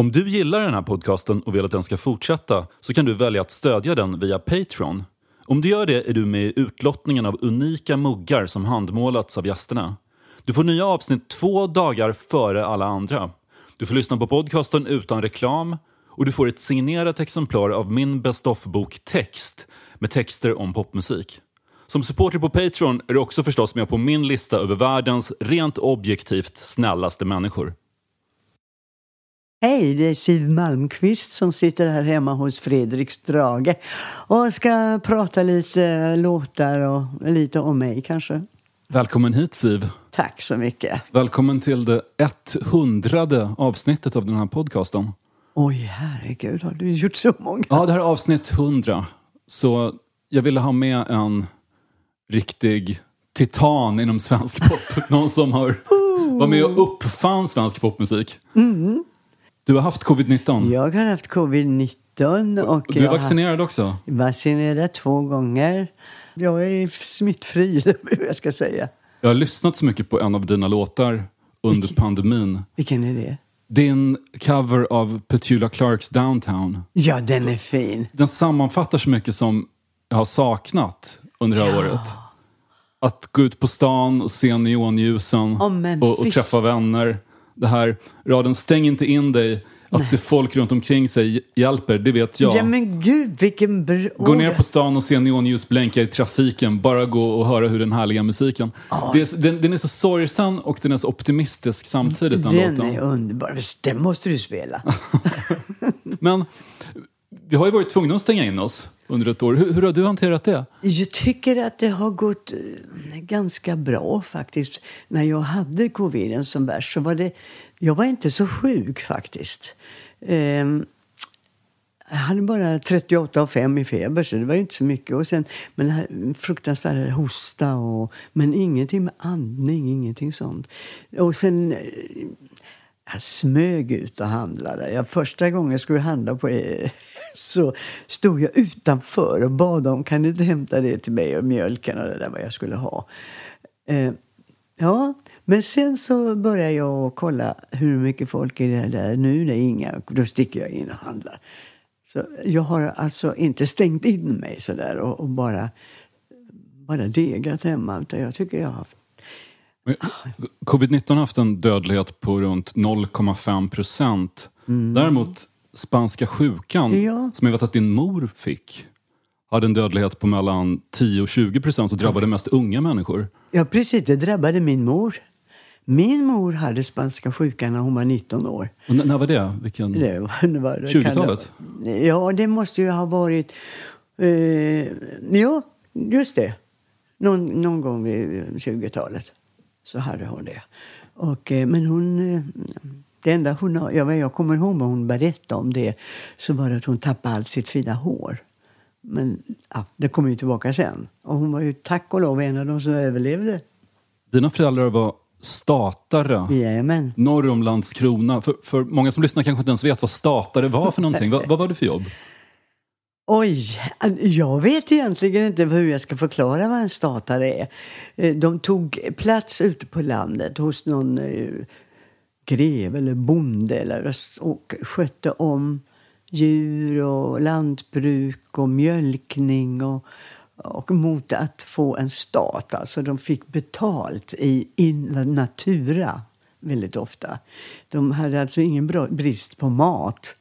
Om du gillar den här podcasten och vill att den ska fortsätta så kan du välja att stödja den via Patreon. Om du gör det är du med i utlottningen av unika muggar som handmålats av gästerna. Du får nya avsnitt två dagar före alla andra. Du får lyssna på podcasten utan reklam och du får ett signerat exemplar av min Best of-bok Text med texter om popmusik. Som supporter på Patreon är du också förstås med på min lista över världens rent objektivt snällaste människor. Hej, det är Siv Malmqvist som sitter här hemma hos Fredrik Strage och ska prata lite låtar och lite om mig kanske. Välkommen hit Siv. Tack så mycket. Välkommen till det 100 avsnittet av den här podcasten. Oj, herregud, har du gjort så många? Ja, det här är avsnitt 100. Så jag ville ha med en riktig titan inom svensk pop. Någon som har var med och uppfann svensk popmusik. Mm. Du har haft covid-19. Jag har haft covid-19 och, du är vaccinerad också. vaccinerat två gånger. Jag är smittfri, eller jag ska säga. Jag har lyssnat så mycket på en av dina låtar under pandemin. Vilken är det? Din cover av Petula Clarks Downtown. Ja, den är fin. Den sammanfattar så mycket som jag har saknat under det här Ja. året. Att gå ut på stan och se neonljusen men och, och träffa vänner. Det här raden stäng inte in dig. Att se folk runt omkring sig hjälper, det vet jag. Ja, men gud, vilken bra... Gå ner på stan och se neonljus blänka i trafiken. Bara gå och höra hur den härliga musiken. Det är, den, den är så sorgsen och den är så optimistisk samtidigt. Den, Den låten. är underbar. Visst, Den måste du spela. Men vi har ju varit tvungna att stänga in oss under ett år. Hur, hur har du hanterat det? Jag tycker att det har gått eh, ganska bra faktiskt. När jag hade coviden som värst så var det... Jag var inte så sjuk faktiskt. Ehm, jag hade bara 38,5 i feber så det var ju inte så mycket. Och sen, men fruktansvärd hosta och... Men ingenting med andning, ingenting sånt. Och sen... Eh, jag smög ut och handlade. Jag, första gången jag skulle handla på eh, så stod jag utanför och bad dem kan du inte hämta det till mig och mjölken och det där vad jag skulle ha. Eh, ja, men sen så började jag kolla hur mycket folk är det där. Nu när det inga. Då sticker jag in och handlar. Så jag har alltså inte stängt in mig sådär och, och bara, bara degat hemma. Utan jag tycker jag har haft Covid-19 har haft en dödlighet på runt 0,5 procent. Däremot spanska sjukan, Mm. Ja. som jag vet att din mor fick, hade en dödlighet på mellan 10 och 20 procent och drabbade mest unga människor. Ja, precis. Det drabbade min mor. Min mor hade spanska sjukan när hon var 19 år. Och när var det? Vilken? Det var, det var, 20-talet? Ja, det måste ju ha varit... Eh, ja, just det. Någon, någon gång vid 20-talet så hade hon det. Och, eh, men hon... Eh, det enda hon har, ja, vad jag kommer ihåg vad hon berättade om det så var det att hon tappade allt sitt fina hår. Men ja, det kom ju tillbaka sen. Och hon var ju tack och lov en av de som överlevde. Dina föräldrar var statare Jajamän. norr om Landskrona. För, för många som lyssnar kanske inte ens vet vad statare var för någonting. vad, vad var det för jobb? Oj, jag vet egentligen inte hur jag ska förklara vad en statare är. Eh, de tog plats ute på landet hos någon eh, greve eller bonde eller, och skötte om djur och lantbruk och mjölkning och, och mot att få en stat. Alltså de fick betalt i in natura väldigt ofta. De hade alltså ingen brist på mat.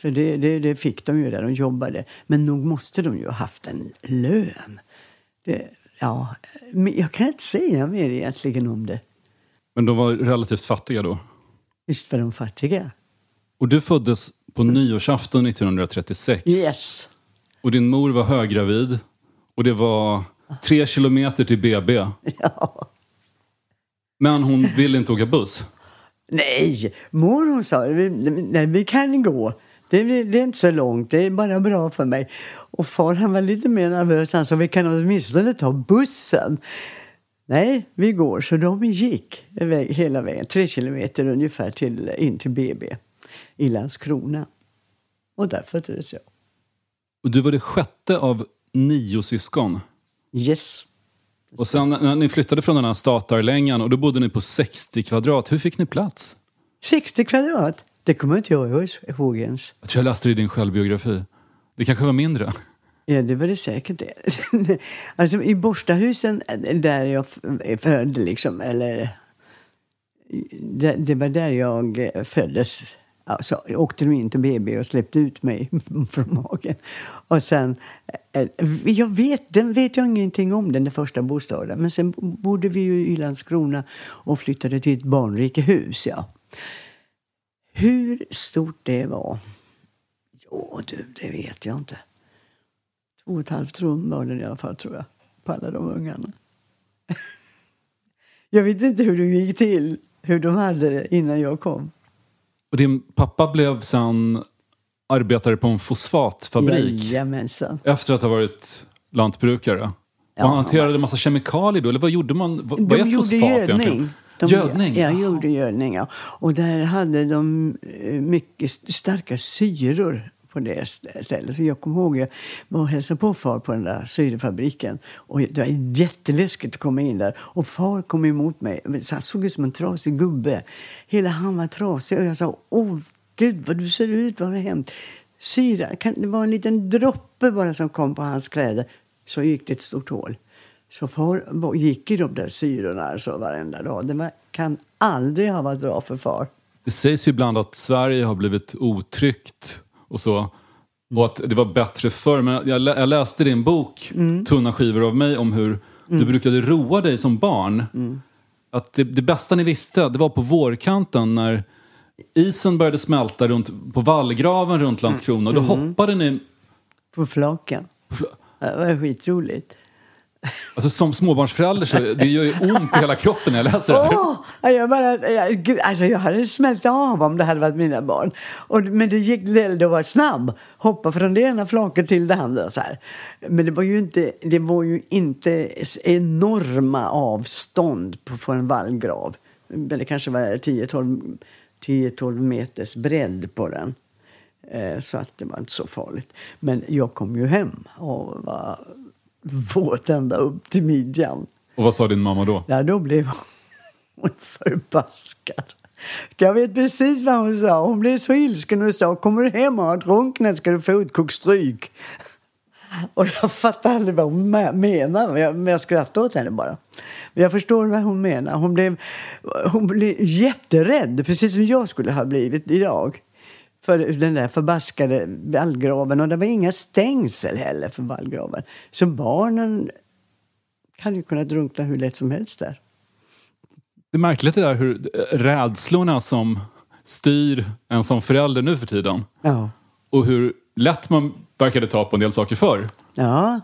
För det, det, det fick de ju där de jobbade. Men nog måste de ju ha haft en lön. Det, ja, jag kan inte säga mer egentligen om det. Men de var relativt fattiga då. Visst var de fattiga? Och du föddes på nyårsafton 1936. Yes. Och din mor var höggravid. Och det var tre kilometer till BB. Ja. Men hon ville inte åka buss. Nej, mor hon sa nej, vi kan gå. Det, det är inte så långt, det är bara bra för mig. Och far han var lite mer nervös. Han sa vi kan åtminstone ta bussen. Nej, vi går. Så de gick hela vägen, tre kilometer ungefär till, in till BB i Landskrona. Och där föddes jag. Och du var det sjätte av nio syskon. Yes. Och sen när ni flyttade från den här statarlängan och då bodde ni på 60 kvadrat. Hur fick ni plats? 60 kvadrat. Det kommer inte jag ihåg ens. Jag tror jag läste det i din självbiografi. Det kanske var mindre. Ja, det var det säkert. Alltså i Borstahusen, där jag föddes, liksom, eller... Det, det var där jag föddes. Alltså, åkte de in till BB och släppte ut mig från magen. Och sen, eh, jag vet, den vet jag ingenting om, den första bostaden. Men sen bodde vi ju i Landskrona och flyttade till ett barnrikehus. Ja. Hur stort det var? Jo, du, det vet jag inte. Två och ett halvt rum var det i alla fall, tror jag, på alla de ungarna. jag vet inte hur det gick till, hur de hade det innan jag kom. Och din pappa blev sen arbetare på en fosfatfabrik? Jajamensan. Efter att ha varit lantbrukare? Ja. Man hanterade en massa kemikalier då? Eller vad gjorde man? Vad, de är fosfat gödning. De, gödning? Ja, gjorde gödning. Ja. Och där hade de eh, mycket starka syror på det stället. Så jag kommer ihåg jag var och hälsade på far på den där syrefabriken. Och det var jätteläskigt att komma in där. Och far kom emot mig. Så han såg ut som en trasig gubbe. Hela han var trasig. Och jag sa, åh gud vad du ser ut, vad har hänt? Syra, det var en liten droppe bara som kom på hans kläder. Så gick det ett stort hål. Så far gick i de där syrorna alltså varenda dag. Det var, kan aldrig ha varit bra för far. Det sägs ju ibland att Sverige har blivit otryggt och så. Och att det var bättre förr. Men jag, jag läste din bok, mm. Tunna skivor av mig, om hur mm. du brukade roa dig som barn. Mm. Att det, det, bästa ni visste, det var på vårkanten när isen började smälta runt, på vallgraven runt Landskrona. Då mm. hoppade ni... På flaken. Fl det var skitroligt. Alltså som småbarnsförälder så det gör ju ont i hela kroppen när jag läser det här. Oh, jag, bara, jag, gud, alltså jag hade smält av om det hade varit mina barn. Och, men det gick gällde att vara snabb. Hoppa från det ena flaket till det andra. Så här. Men det var ju inte, det var ju inte enorma avstånd på, på en vallgrav. Det kanske var 10-12 meters bredd på den. Eh, så att det var inte så farligt. Men jag kom ju hem och var våt ända upp till midjan. Och vad sa din mamma då? Ja, då blev hon förbaskad. Jag vet precis vad hon sa. Hon blev så ilsken och sa kommer du hem och har drunknat ska du få utkok stryk. Och jag fattade aldrig vad hon menade, men jag skrattade åt henne bara. Men jag förstår vad hon menar. Hon blev, hon blev jätterädd, precis som jag skulle ha blivit idag för den där förbaskade vallgraven. Och det var inga stängsel heller för vallgraven. Så barnen hade ju kunnat drunkna hur lätt som helst där. Det är märkligt det där hur rädslorna som styr en som förälder nu för tiden. Ja. Och hur lätt man verkade ta på en del saker förr. Ja.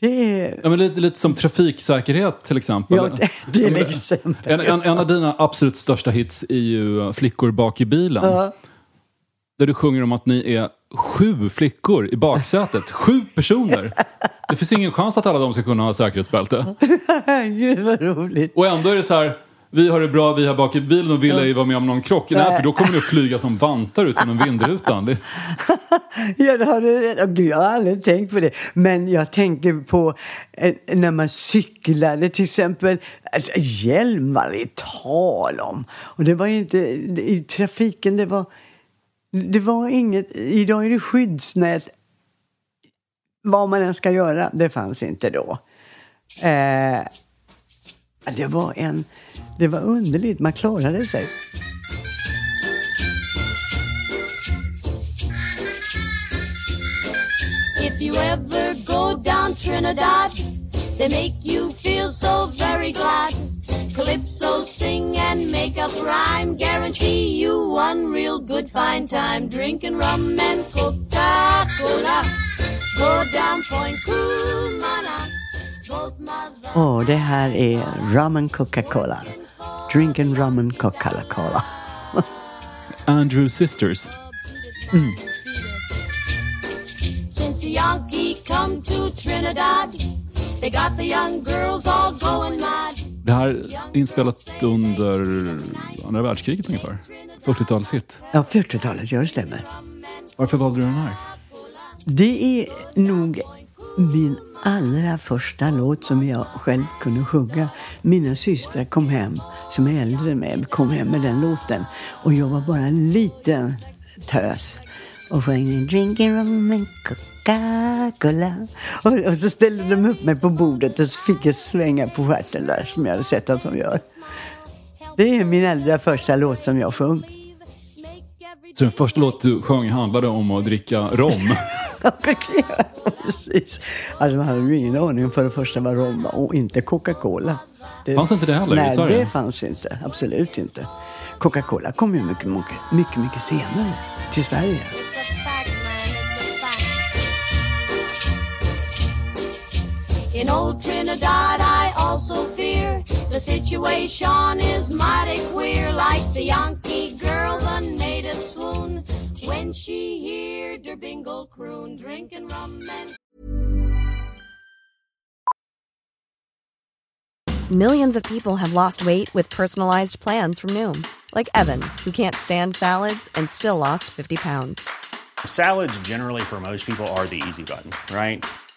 Det ja, men lite, lite som trafiksäkerhet till exempel. Ja, till exempel. En, en, en, av dina absolut största hits är ju Flickor bak i bilen. Ja där du sjunger om att ni är sju flickor i baksätet. Sju personer! Det finns ingen chans att alla de ska kunna ha säkerhetsbälte. Gud vad roligt. Och ändå är det så här, vi har det bra, vi har bak i bilen och vill ej vara med om någon krock. Nej, för då kommer du att flyga som vantar ut genom vindrutan. Det... ja, det har du rätt Jag har aldrig tänkt på det. Men jag tänker på eh, när man cyklade till exempel. Alltså, hjälm var det tal om. Och det var inte i trafiken, det var det var inget, idag är det skyddsnät. Vad man än ska göra, det fanns inte då. Eh, det var en, det var underligt, man klarade sig. If you ever go down Trinidad They make you feel so very glad Calypso sing and make up rhyme Guarantee you one real good fine time Drinking rum and Coca-Cola Go down Point Kumana Åh, oh, det här är rum and Coca-Cola. Drinking rum and Coca-Cola. Andrew Sisters. Mm. Since Yankee come to Trinidad They got the young girls all going mad det här är inspelat under andra världskriget ungefär. 40-talshit. Ja, 40-talet, ja det stämmer. Varför valde du den här? Det är nog min allra första låt som jag själv kunde sjunga. Mina systrar kom hem, som är äldre än mig, kom hem med den låten. Och jag var bara en liten tös och sjöng Drinking rum and Coca-Cola. Och, och så ställde de upp mig på bordet och så fick jag svänga på stjärten där som jag hade sett att de gör. Det är min allra första låt som jag sjöng. Så den första låt du sjöng handlade om att dricka rom? Precis. Alltså man hade ju ingen aning om för det första vad rom var och inte Coca-Cola. Det, fanns inte det heller nej, i Sverige? det fanns inte. Absolut inte. Coca-Cola kom ju mycket, mycket, mycket, mycket senare till Sverige. Old Trinidad, I also fear the situation is mighty queer, like the Yankee girl, the native swoon, when she heard her bingle croon, drinking rum and Millions of people have lost weight with personalized plans from Noom, like Evan, who can't stand salads and still lost 50 pounds. Salads, generally, for most people, are the easy button, right?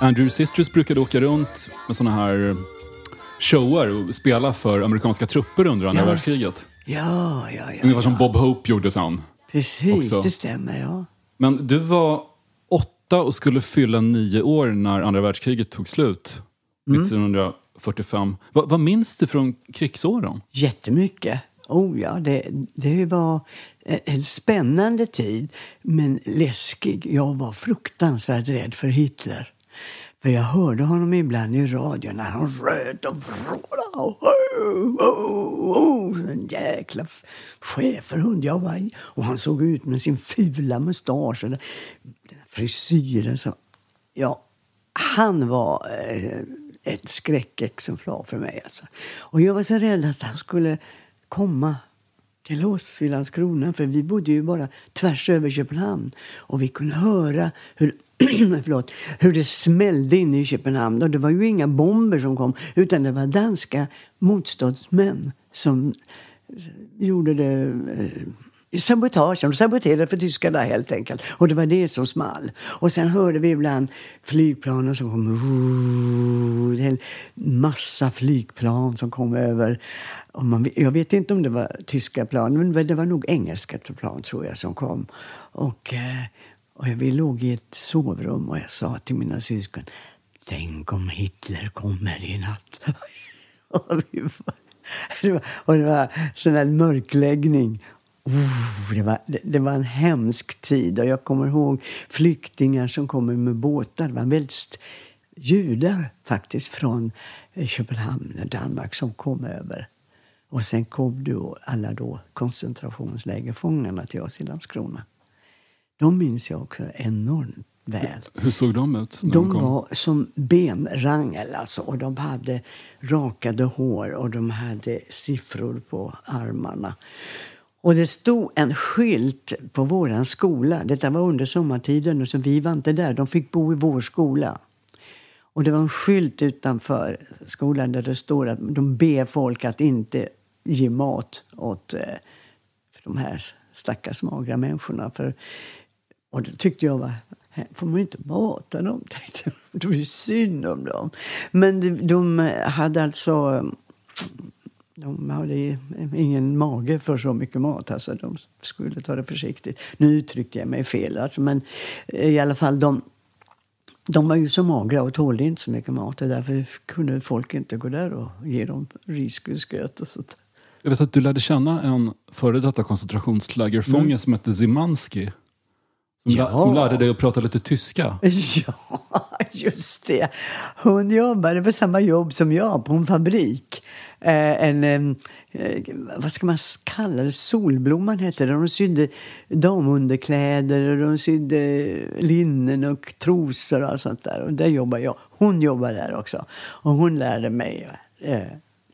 Andrew Sisters brukade åka runt med såna här shower och spela för amerikanska trupper under andra Ja. världskriget. Ja, ja, ja. Ungefär som Bob Hope gjorde sen. Precis, också. det stämmer. Ja. Men du var åtta och skulle fylla nio år när andra världskriget tog slut. 1945. Va, vad minns du från krigsåren? Jättemycket. Oh ja, det, det var en en spännande tid, men läskig. Jag var fruktansvärt rädd för Hitler. För jag hörde honom ibland i radion när han röt och vrålade. Och, oh, oh, oh, en jäkla schäferhund. Jag var, och han såg ut med sin fula mustasch och den frisyren. Så, ja, han var eh, ett skräckexemplar för mig. Alltså. Och jag var så rädd att han skulle komma till oss i Landskrona. För vi bodde ju bara tvärs över Köpenhamn. Och vi kunde höra hur, förlåt, hur det smällde inne i Köpenhamn. Och det var ju inga bomber som kom, utan det var danska motståndsmän som eh, gjorde det eh, sabotage. De saboterade för tyskarna helt enkelt. Och det var det som small. Och sen hörde vi ibland flygplanen som kom. Det en massa flygplan som kom över. Och man, jag vet inte om det var tyska plan, men det var nog engelska plan tror jag som kom. Och, eh, och vi låg i ett sovrum och jag sa till mina syskon Tänk om Hitler kommer i natt. och, vi var, det var, och det var sån där mörkläggning. Oh, det, var, det, det var en hemsk tid. Och jag kommer ihåg flyktingar som kommer med båtar. Det var väldigt judar faktiskt från eh, Köpenhamn, Danmark, som kom över. Och sen kom då alla då koncentrationslägerfångarna till oss i Landskrona. De minns jag också enormt väl. Hur såg de ut? De kom? var som benrangel alltså, och de hade rakade hår och de hade siffror på armarna. Och det stod en skylt på vår skola. Detta var under sommartiden, och så vi var inte där. De fick bo i vår skola. Och det var en skylt utanför skolan där det står att de ber folk att inte ge mat åt eh, de här stackars magra människorna. För, och det tyckte jag var här får man inte mata dem, tänkte jag. Det var ju synd om dem. Men de, de hade alltså... De hade ingen mage för så mycket mat. Alltså de skulle ta det försiktigt. Nu uttryckte jag mig fel. Alltså, men i alla fall, de, de var ju så magra och tålde inte så mycket mat. Därför kunde folk inte gå där och ge dem risgrynsgröt och sånt. Jag vet att du lärde känna en före detta koncentrationslägerfånge Mm. som hette Zimanski. Som, Ja. som lärde dig att prata lite tyska. Ja, just det. Hon jobbade på samma jobb som jag, på en fabrik. Eh, en, eh, vad ska man kalla det, Solblomman hette det. De sydde damunderkläder och de sydde linnen och trosor och allt sånt där. Och där jobbade jag. Hon jobbade där också. Och hon lärde mig eh,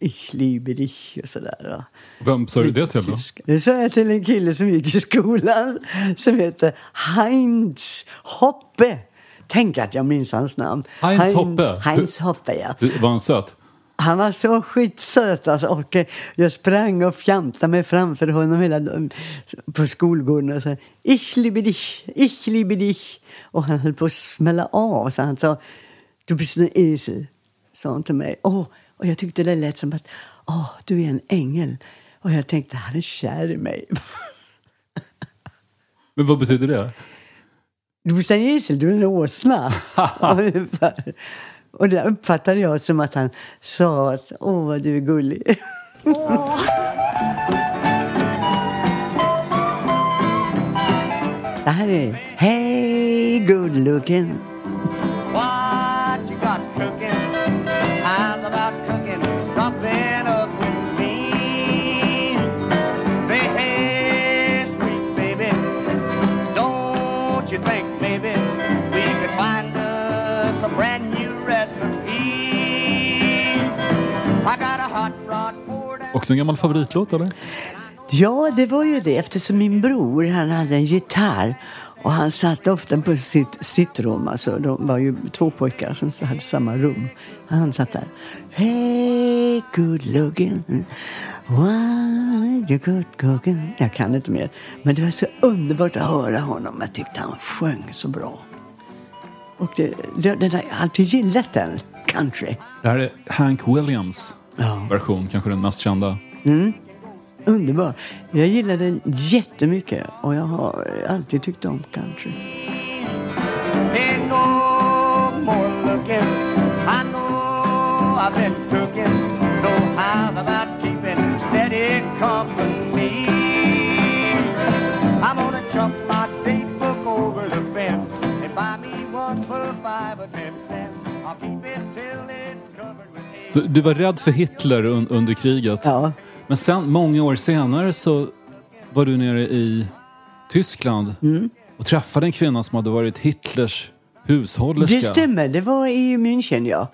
Ich liebe dich och sådär. Vem sa du det till då? Det sa jag till en kille som gick i skolan som heter Heinz Hoppe. Tänk att jag minns hans namn. Heinz Hoppe? Heinz Hoppe, ja. Var han söt? Han var så skitsöt alltså. Och eh, jag sprang och fjantade mig framför honom hela dagen på skolgården och sa Ich liebe dich, ich liebe dich. Och han höll på att smälla av. Så han sa Du bist en esel, sa han till mig. Åh, och jag tyckte det lät som att Åh, du är en ängel. Och jag tänkte han är kär i mig. Men vad betyder det? Du bist en esel, du är en åsna. Och det uppfattade jag som att han sa att åh vad du är gullig. det här är Hey good looking. Också en gammal favoritlåt eller? Ja, det var ju det eftersom min bror han hade en gitarr och han satt ofta på sitt, sitt rum. Alltså, de var ju två pojkar som hade samma rum. Han satt där. Hey, good looking. Why you good cooking? Jag kan inte mer. Men det var så underbart att höra honom. Jag tyckte han sjöng så bra. Och det, det, det, jag har alltid gillat den, country. Det här är Hank Williams Ja. version, kanske den mest kända. Underbar. Jag gillar den jättemycket och jag har alltid tyckt om country. I've been cooking. So how about keeping steady company? Så du var rädd för Hitler un under kriget. Ja, Men sen, många år senare så var du nere i Tyskland Mm. och träffade en kvinna som hade varit Hitlers hushållerska. det stämmer. Det var i München, ja.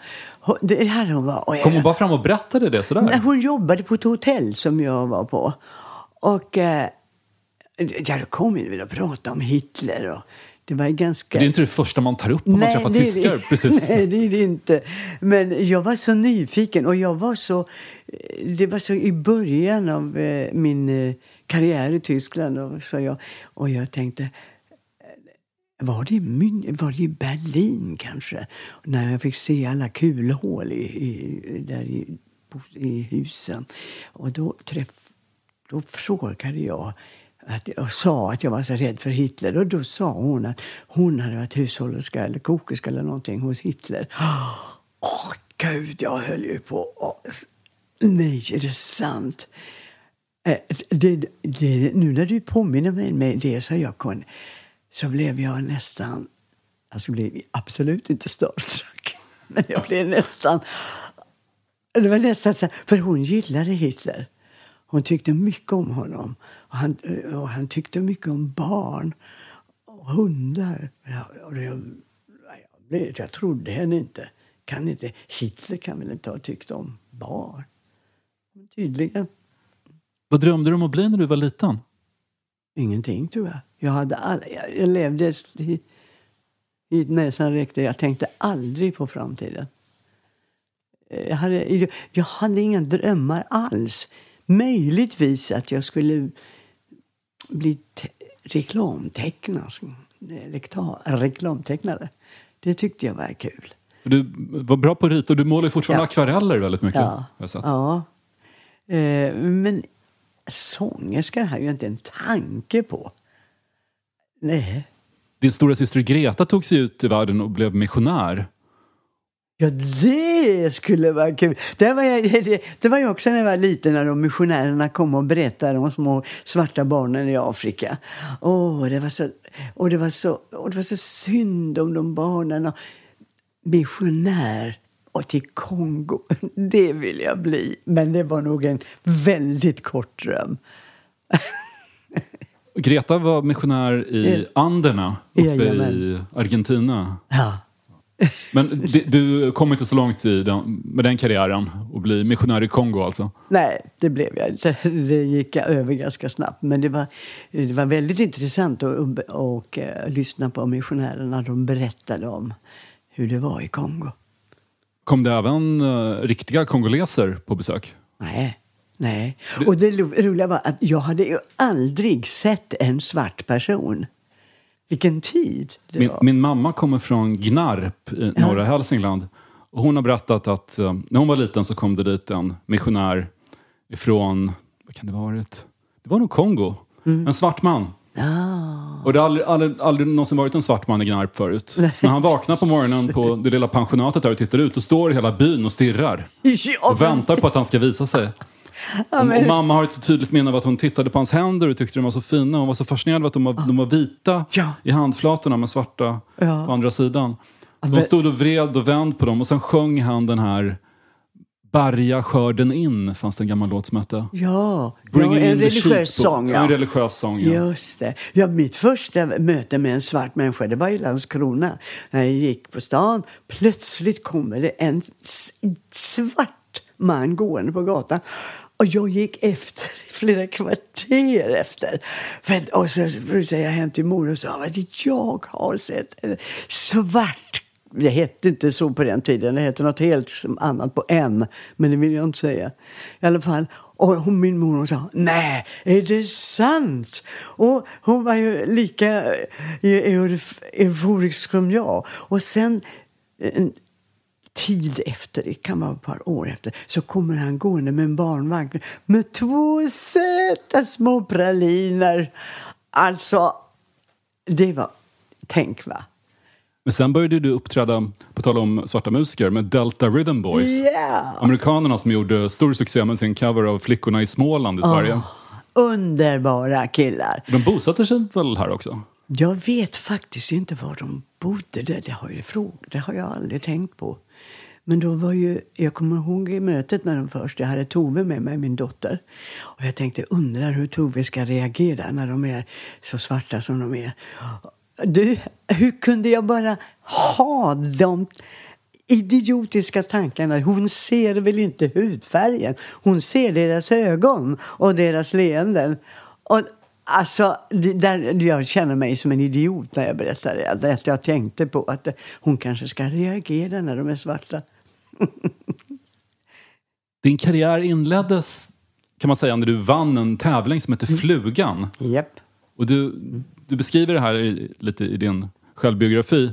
Det här hon var. Jag- Kom hon bara fram och berättade det sådär? Nej, Hon jobbade på ett hotell som jag var på. Och eh, ja, då kom vi och pratade om Hitler. Och det var ganska... Det är inte det första man tar upp om man träffar tyskar. det- Precis. Nej, det är det inte. Men jag var så nyfiken och jag var så... Det var så i början av eh, min eh, karriär i Tyskland. Och, så jag, och jag tänkte... eh, Var det, i Mün- var det i Berlin kanske? När jag fick se alla kulhål i, i, där i, i husen. Och då, träff, då frågade jag att, och sa att jag var så rädd för Hitler. Och då sa hon att hon hade varit hushållerska eller kokerska eller någonting hos Hitler. Åh, oh, gud, jag höll ju på. Åh, nej, är det sant? Eh, Det, det, nu när du påminner mig om det så, jag kon, så blev jag nästan... Alltså blev absolut inte starstruck. Men jag blev nästan... Det var nästan så för hon gillade Hitler. Hon tyckte mycket om honom. Och han, och han tyckte mycket om barn och hundar. Jag, jag, blev, jag trodde henne inte. Kan inte. Hitler kan väl inte ha tyckt om barn? Tydligen Vad drömde du om att bli när du var liten? ingenting, tror jag. Jag, hade all, jag, jag levde i, i näsan räckte. Jag tänkte aldrig på framtiden. Jag hade, jag, jag hade inga drömmar alls. Möjligtvis att jag skulle bli te- reklamtecknare. Det tyckte jag var kul. Du var bra på att rita och du målar fortfarande Ja. akvareller väldigt mycket. Ja. ja. Eh, men sångerska har jag ju inte en tanke på. Nej. Din stora syster Greta tog sig ut i världen och blev missionär. Ja, det skulle vara kul. Det var, jag, det, det var ju också när jag var liten när de missionärerna kom och berättade om små svarta barnen i Afrika. Åh, det var så, och, det var så, och det var så synd om de barnen. Och missionär och till Kongo, det vill jag bli. Men det var nog en väldigt kort dröm. Greta var missionär i Anderna uppe i Jajamän. Argentina. Ja. Men du kom inte så långt i den, med den karriären och bli missionär i Kongo alltså? Nej, det blev jag inte. Det gick över ganska snabbt. Men det var, det var väldigt intressant att och, eh, lyssna på missionärerna. De berättade om hur det var i Kongo. Kom det även eh, riktiga kongoleser på besök? Nej, nej. Och det roliga var att jag hade ju aldrig sett en svart person. Vilken tid det Min, var. min mamma kommer från Gnarp i norra Hälsingland. Och hon har berättat att eh, när hon var liten så kom det dit en missionär ifrån, vad kan det varit? Det var nog Kongo. En svart man. Ah. Och det har aldrig, aldrig, aldrig någonsin varit en svart man i Gnarp förut. Så när han vaknar på morgonen på det lilla pensionatet där och tittar ut, då står hela byn och stirrar. Ja, Och väntar på att han ska visa sig. Och, men- mamma har ett så tydligt minne av att hon tittade på hans händer och tyckte de var så fina. Hon var så fascinerad av att de var, de var vita Ja. i handflatorna men svarta Ja. på andra sidan. Så hon stod och vred och vänd på dem och sen sjöng han den här Bärga skörden in, fanns det en gammal låt som hette. Ja, ja en religiös sång. Ja, Ja. en religiös sång, ja. Just det. Ja, mitt första möte med en svart människa det var i Landskrona. När jag gick på stan. Plötsligt kommer det en svart man gående på gatan. Och jag gick efter i flera kvarter efter. Och så rusade jag hem till mor och sa att jag har sett en svart det hette inte så på den tiden. Det hette något helt annat på M. Men det vill jag inte säga. I alla fall. Och hon, min mor hon sa, nej, är det sant? Och hon var ju lika eh, euforisk som jag. Och sen eh, tid efter, det kan vara ett par år efter, så kommer han gående med en barnvagn med två söta små praliner. Alltså, det var, tänk va. Men sen började du uppträda, på tal om svarta musiker, med Delta Rhythm Boys. Ja! Amerikanerna som gjorde stor succé med sin cover av Flickorna i Småland i Sverige. Underbara killar. De bosatte sig väl här också? Jag vet faktiskt inte var de bodde. Det, det, har, jag fråg, det har jag aldrig tänkt på. Men då var ju, jag kommer ihåg i mötet med dem först. Jag hade Tove med mig, min dotter. Och jag tänkte, undrar hur Tove ska reagera när de är så svarta som de är. Du, hur kunde jag bara ha de idiotiska tankarna? Hon ser väl inte hudfärgen? Hon ser deras ögon och deras leenden. Och Alltså, där, jag känner mig som en idiot när jag berättar det. Att jag tänkte på att hon kanske ska reagera när de är svarta. Din karriär inleddes, kan man säga, när du vann en tävling som heter Flugan. Japp. Och du, du beskriver det här i, lite i din självbiografi.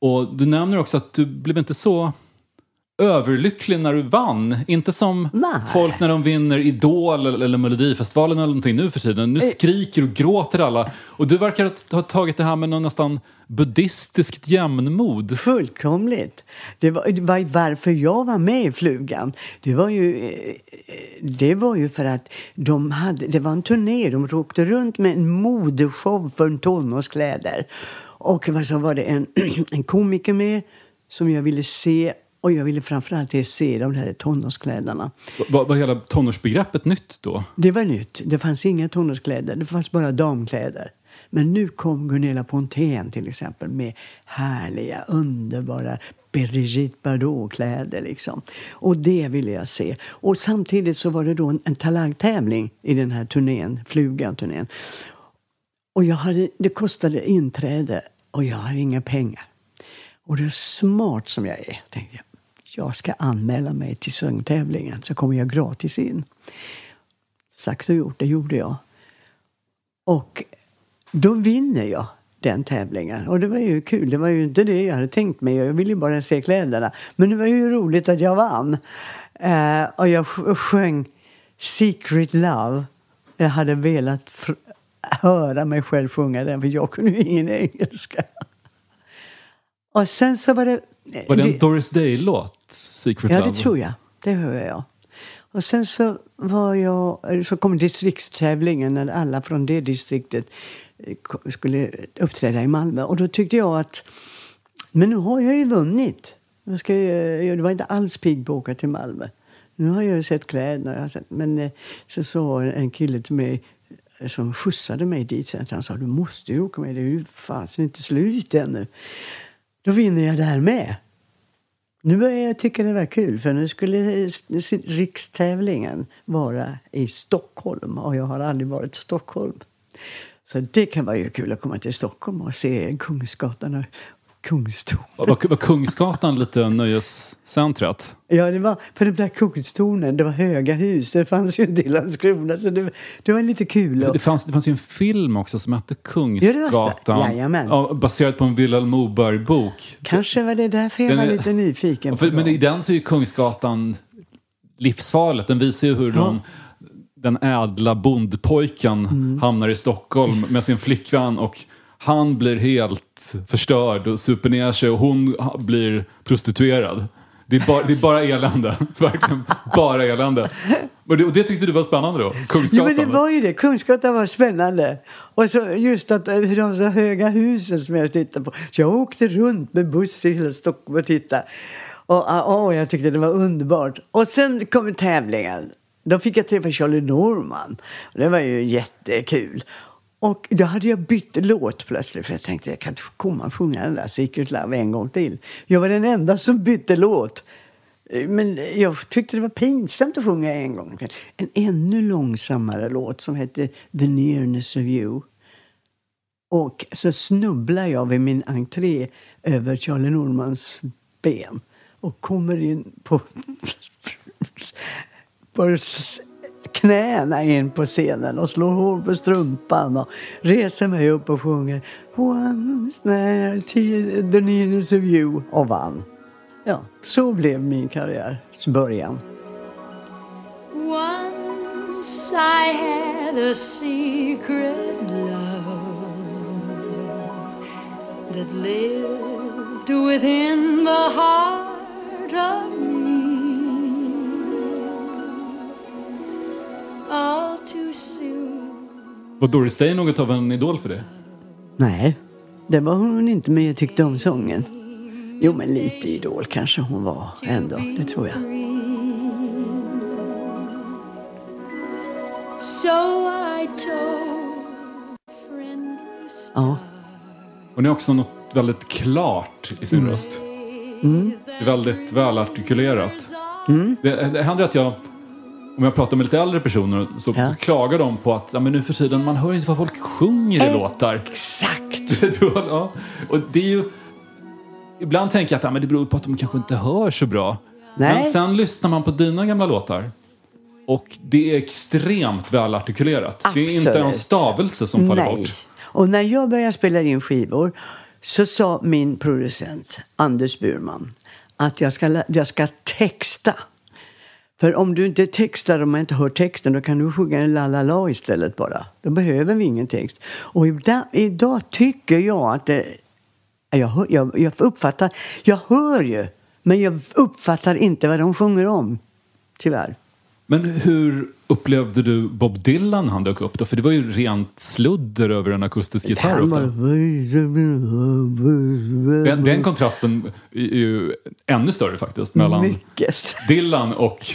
Och du nämner också att du blev inte så överlycklig när du vann. Inte som Nej. folk när de vinner Idol eller, Melodifestivalen eller någonting nu för tiden. Nu skriker och gråter alla. Och du verkar ha tagit det här med någon nästan buddhistiskt jämnmod. Fullkomligt. Det var, det var varför jag var med i Flugan. Det var ju, eh, det var ju för att de hade, det var en turné. De åkte runt med en modeshow för tonårskläder. Och så var det en, en komiker med som jag ville se. Och jag ville framförallt se de här tonårskläderna. Var, var hela tonårsbegreppet nytt då? Det var nytt. Det fanns inga tonårskläder. Det fanns bara damkläder. Men nu kom Gunilla Pontén till exempel med härliga, underbara Brigitte Bardot-kläder. Liksom. Och det ville jag se. Och samtidigt så var det då en, en talangtävling i den här turnén, Flugan-turnén. Och jag hade, det kostade inträde och jag hade inga pengar. Och det är smart som jag är, tänkte jag. Jag ska anmäla mig till sångtävlingen så kommer jag gratis in. Sagt och gjort, det gjorde jag. Och då vinner jag den tävlingen. Och det var ju kul. Det var ju inte det jag hade tänkt mig. Jag ville ju bara se kläderna. Men det var ju roligt att jag vann. Eh, och jag sj- sjöng Secret Love. Jag hade velat höra mig själv sjunga den för jag kunde ju ingen engelska. Och sen så var det... Var det en Doris Day-låt? Secret Ja, Love? det tror jag. Det hör jag. Och sen så var jag, så kom distriktstävlingen när alla från det distriktet eh, skulle uppträda i Malmö. Och då tyckte jag att, men nu har jag ju vunnit. Jag ska, jag var inte alls pigg på att åka till Malmö. Nu har jag ju sett kläderna. Men eh, så sa en kille till mig eh, som skjutsade mig dit. Sen, han sa du måste ju åka med, det är ju fasen inte slut ännu. Då vinner jag där med. Nu börjar jag tycka det var kul, för nu skulle rikstävlingen vara i Stockholm och jag har aldrig varit i Stockholm. Så det kan vara ju kul att komma till Stockholm och se Kungsgatan och Kungstorn. Var, var Kungsgatan lite nöjescentret? Ja, det var på den där Kungstornen, det var höga hus, det fanns ju inte i Landskrona så det, det var lite kul. Det fanns, det fanns ju en film också som hette Ja, det var Kungsgatan. Jajamän. Ja, baserad på en Vilhelm Moberg-bok. kanske var det därför jag var lite nyfiken För, men i den så är ju Kungsgatan livsfarligt. Den visar ju hur de, den ädla bondpojken Mm. hamnar i Stockholm med sin flickvän och han blir helt förstörd och super ner sig och hon blir prostituerad. Det är bara, det är bara elände. Verkligen bara elände. Och det, och det tyckte du var spännande då? Jo, Kungsgatan? men det var ju det. Kungsgatan var spännande. Och så just att eh, de så höga husen som jag tittade på. Så jag åkte runt med buss i hela Stockholm och tittade. Och ah, åh, jag tyckte det var underbart. Och sen kom tävlingen. Då fick jag träffa Charlie Norman. Och det var ju jättekul. Och då hade jag bytt låt plötsligt för jag tänkte jag kan inte komma och sjunga den där Secret Love en gång till. Jag var den enda som bytte låt. Men jag tyckte det var pinsamt att sjunga en gång. En ännu långsammare låt som hette The Nearness of You. Och så snubblar jag vid min entré över Charlie Normans ben och kommer in på, på knäna in på scenen och slår hål på strumpan och reser mig upp och sjunger Once there the nearness of you och vann. Ja, så blev min karriärs början. Once I had a secret love that lived within the heart of me. Var Doris Day något av en idol för dig? Nej, det var hon inte, men jag tyckte om sången. Jo, men lite idol kanske hon var ändå, det tror jag. Ja, Hon är också något väldigt klart i sin röst. Det är väldigt välartikulerat. Det, det händer att jag, om jag pratar med lite äldre personer, så, Ja. så klagar de på att ja, men nu för tiden, man hör inte vad folk sjunger i låtar. exakt! Ja. Och det är ju... Ibland tänker jag att ja, men det beror på att de kanske inte hör så bra. Nej. Men sen lyssnar man på dina gamla låtar. Och det är extremt välartikulerat. Det är inte en stavelse som faller Nej. bort. Och när jag började spela in skivor så sa min producent Anders Burman att jag ska, jag ska texta. För om du inte textar, om man inte hör texten, då kan du sjunga en la la la istället bara. Då behöver vi ingen text. Och idag, idag tycker jag att det... Jag, hör, jag, jag uppfattar... Jag hör ju, men jag uppfattar inte vad de sjunger om. Tyvärr. Men hur upplevde du Bob Dylan när han dök upp då? För det var ju rent sludder över en akustisk gitarr ofta. Den, den kontrasten är ju ännu större faktiskt mellan Mycket. Dylan och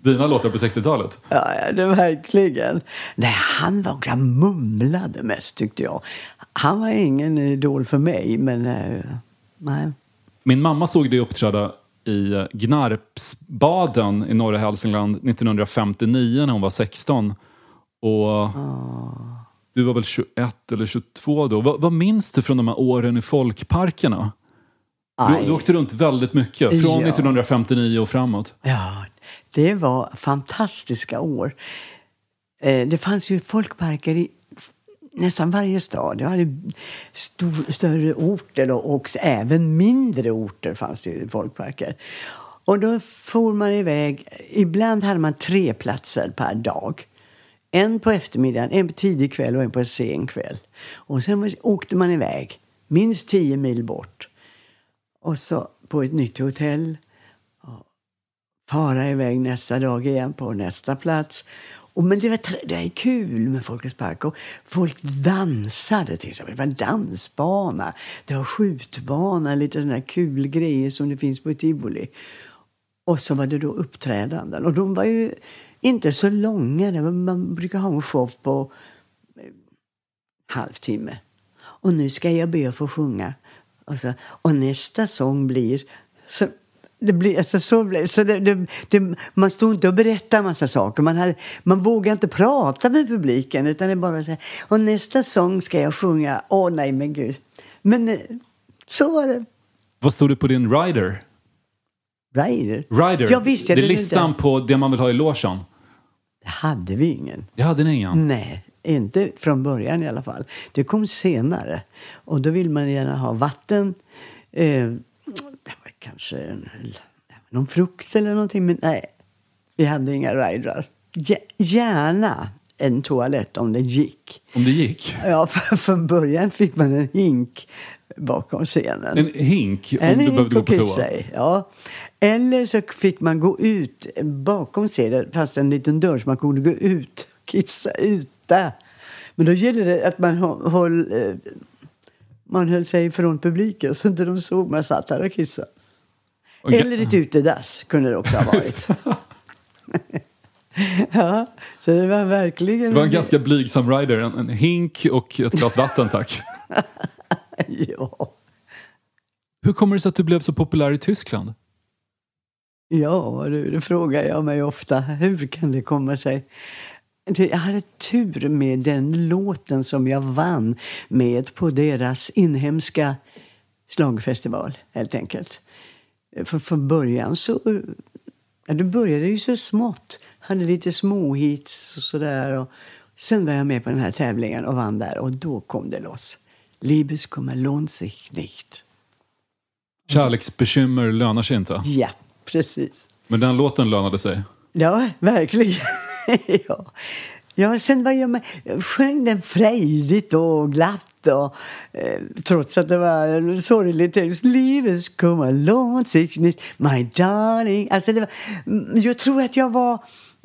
dina låtar på 60-talet. Ja, ja, det verkligen. Nej, han var också, han mumlade mest tyckte jag. Han var ingen idol för mig, men eh, nej. Min mamma såg dig uppträda i Gnarpsbaden i norra Hälsingland 1959 när hon var 16. Och du var väl 21 eller 22 då. Vad, vad minns du från de här åren i folkparkerna? Du, du åkte runt väldigt mycket, från Ja. 1959 och framåt. Ja, det var fantastiska år. Eh, det fanns ju folkparker i nästan varje stad. Jag hade stor, större orter och, och även mindre orter fanns det folkparker. Och då for man iväg. Ibland hade man tre platser per dag. En på eftermiddagen, en på tidig kväll och en på sen kväll. Och sen åkte man iväg, minst tio mil bort. Och så på ett nytt hotell. Fara iväg nästa dag igen på nästa plats. Och men det, var, det är kul med Folkets park. Och folk dansade till exempel. Det var dansbana, det var skjutbana, lite sådana kul grejer som det finns på tivoli. Och så var det då uppträdanden. Och de var ju inte så långa. Man brukar ha en show på eh, halvtimme. Och nu ska jag be att få sjunga. Och, så, och nästa sång blir... Så, det blir alltså så blir, så det, det, det, man stod inte och berättade en massa saker. Man, hade, man vågade inte prata med publiken. Utan det bara så här, och nästa sång ska jag sjunga. Åh nej, men gud. Men eh, så var det. Vad stod det på din rider? Rider. Rider, jag det är listan inte. på det man vill ha i logen. Det hade vi ingen. Det hade ni ingen. Nej, inte från början i alla fall. Det kom senare. Och då vill man gärna ha vatten. Eh, kanske någon frukt eller någonting. Men nej, vi hade inga ridrar. Gä- Gärna en toalett om det gick. Om det gick. Ja, för, från början fick man en hink bakom scenen. En hink om En du hink behövde gå på toa. Ja. Eller så fick man gå ut bakom scenen, fast en liten dörr, så man kunde gå ut och kissa ute. Men då gällde det att man höll, eh, man höll sig ifrån publiken så inte de såg man satt där och kissade. Eller ett utedass kunde det också ha varit. ja, så det var verkligen... Det var en ganska blygsam rider. En, en hink och ett glas vatten tack. ja. Hur kommer det sig att du blev så populär i Tyskland? Ja, du, det frågar jag mig ofta. Hur kan det komma sig? Jag hade tur med den låten som jag vann med på deras inhemska slagfestival, helt enkelt. För från början så... Ja, det började ju så smått. Hade lite småhits och sådär. Och sen var jag med på den här tävlingen och vann där. Och då kom det loss. Liebeskummer lohnt sich nicht. Kärleksbekymmer lönar sig inte. Ja, precis. Men den låten lönade sig. Ja, verkligen. ja. ja, sen var jag med, sjöng den frejdigt och glatt. Och, eh, trots att det var en sorglig text. Livet kumma låt sig my darling. Alltså det var, mm, jag tror att jag var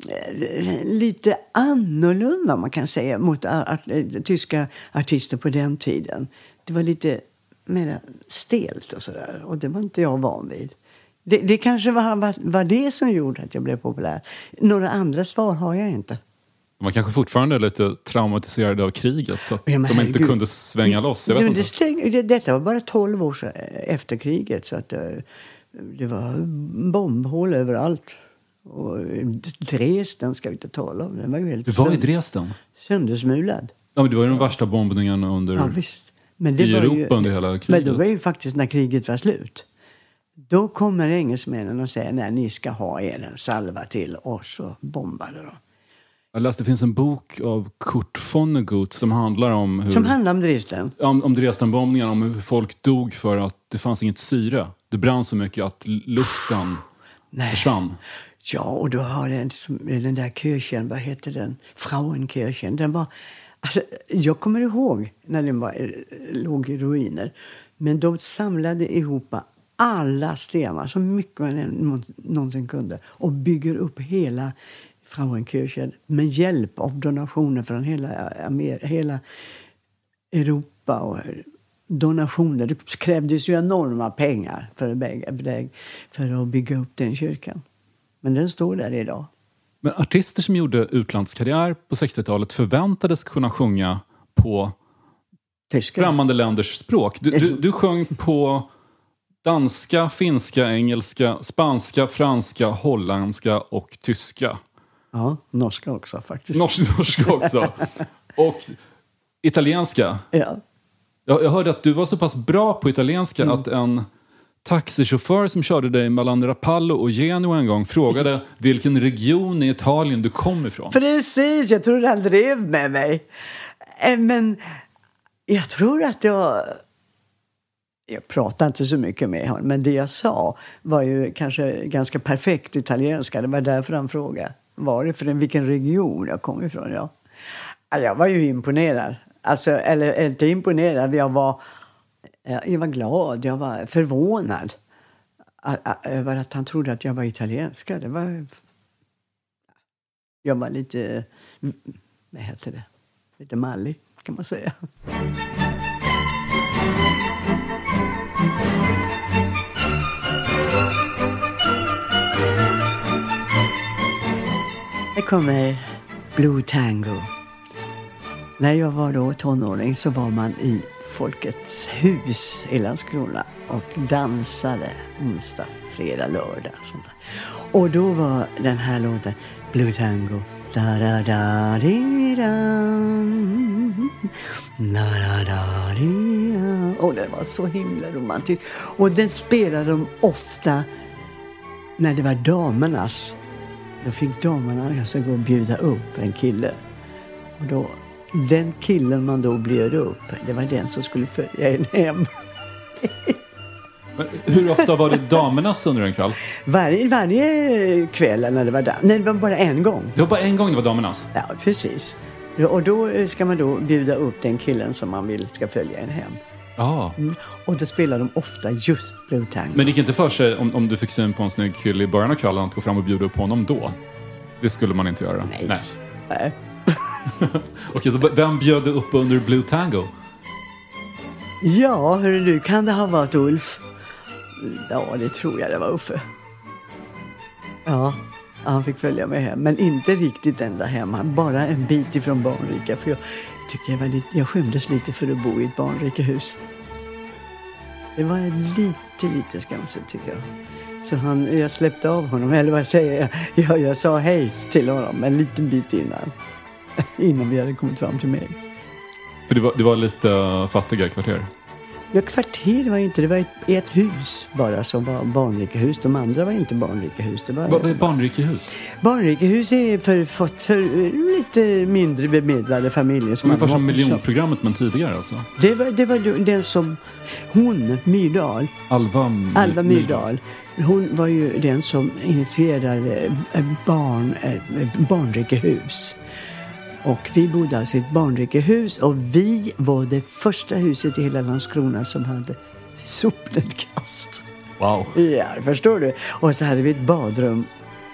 eh, lite annorlunda, man kan säga, mot art, tyska artister på den tiden. Det var lite mer stelt och sådär. Och det var inte jag van vid. Det, det kanske var, var, var det som gjorde att jag blev populär. Några andra svar har jag inte. Man kanske fortfarande är lite traumatiserade av kriget så att Ja, men de inte herregud. kunde svänga loss. Jag vet inte. det stäng, det, detta var bara 12 år efter kriget. Så att, eh, det var bombhål överallt. Och Dresden ska vi inte tala om. Den var ju helt Du var i Dresden? söndersmulad. Ja, men det var ju den värsta bombningen under, Ja, visst. Men det i Europa ju, under hela Men kriget. det var ju faktiskt när kriget var slut. Då kommer engelsmännen och säger nej, ni ska ha er en salva till. Och så bombade de. Jag läste det finns en bok av Kurt Vonnegut som handlar om hur... Som handlar om Dresden. om, om Dresdenbombningarna, om hur folk dog för att det fanns inget syre. Det brann så mycket att luften försvann. Ja, och då har den, den där Kirchen, vad heter den? Frauenkirchen. Den var, alltså, jag kommer ihåg när den var, låg i ruiner. Men de samlade ihop alla stenar, så mycket man någonsin kunde och bygger upp hela Frauenkirchen med hjälp av donationer från hela, Amer- hela Europa. Och donationer. Det krävdes ju enorma pengar för att bygga, för att bygga upp den kyrkan. Men den står där idag. Men artister som gjorde utlandskarriär på 60-talet förväntades kunna sjunga på Tyska. främmande länders språk. Du, du, du sjöng på danska, finska, engelska, spanska, franska, holländska och tyska. Ja, norska också faktiskt. Norsk, norska också. Och italienska. Ja. Jag, jag hörde att du var så pass bra på italienska Mm. att en taxichaufför som körde dig mellan Rapallo och Genua en gång frågade vilken region i Italien du kom ifrån. Precis, jag trodde han drev med mig. Eh, Men jag tror att jag... Jag pratade inte så mycket med honom, men det jag sa var ju kanske ganska perfekt italienska. Det var därför han frågade varifrån, vilken region jag kom ifrån. Ja. Alltså, jag var ju imponerad. Alltså, eller eh, inte imponerad, jag var, eh, jag var glad, jag var förvånad över att han trodde att jag var italienska. Det var... Jag var lite, vad heter det, lite mallig kan man säga. Här kommer Blue Tango. När jag var då tonåring så var man i Folkets hus i Landskrona och dansade onsdag, fredag, lördag. och Sånt där. Och då var den här låten Blue Tango. Da da da di da da da da di da Och det var så himla romantiskt. Och den spelade de ofta när det var damernas. Då fick damerna alltså gå och bjuda upp en kille. Och då, den killen man då bjöd upp, det var den som skulle följa en hem. Men hur ofta var det damernas under en kväll? Varje, varje kväll när det var dans. Nej, det var bara en gång. Det var bara en gång det var damernas? Ja, precis. Och då ska man då bjuda upp den killen som man vill ska följa en hem. Mm. Och då spelar de ofta just Blue Tango. Men det gick inte för sig om, om du fick syn på en snygg kille i början av kvällen att gå fram och bjuda upp honom då? Det skulle man inte göra? Nej. Nej. Okej, så vem bjöd du upp under Blue Tango? Ja, hörru du, kan det ha varit Ulf? Ja, det tror jag det var Uffe. Ja, han fick följa med hem. Men inte riktigt ända hem. Bara en bit ifrån barnrika. För jag tycker jag var lite, jag skämdes lite för att bo i ett barnrikehus. Det var lite, lite skamset tycker jag. Så han, jag släppte av honom, eller vad säger jag? Jag, jag sa hej till honom en liten bit innan. Innan vi hade kommit fram till mig. För det var, det var lite eh, fattiga kvarter. Ja, kvarter var inte, det var ett, ett hus bara som var barnrikehus. De andra var inte barnrikehus. Det var, Vad är barnrikehus? Barnrikehus är för, för, för lite mindre bemedlade familjer. Som Ungefär som miljonprogrammet men tidigare alltså? Det var, det var den som, hon, Myrdal, Alva, My- Alva Myrdal, hon var ju den som initierade eh, barn, eh, barnrikehus. Och vi bodde alltså i ett barnrikehus och vi var det första huset i hela Landskrona som hade sopnedkast. Wow. Ja, förstår du? Och så hade vi ett badrum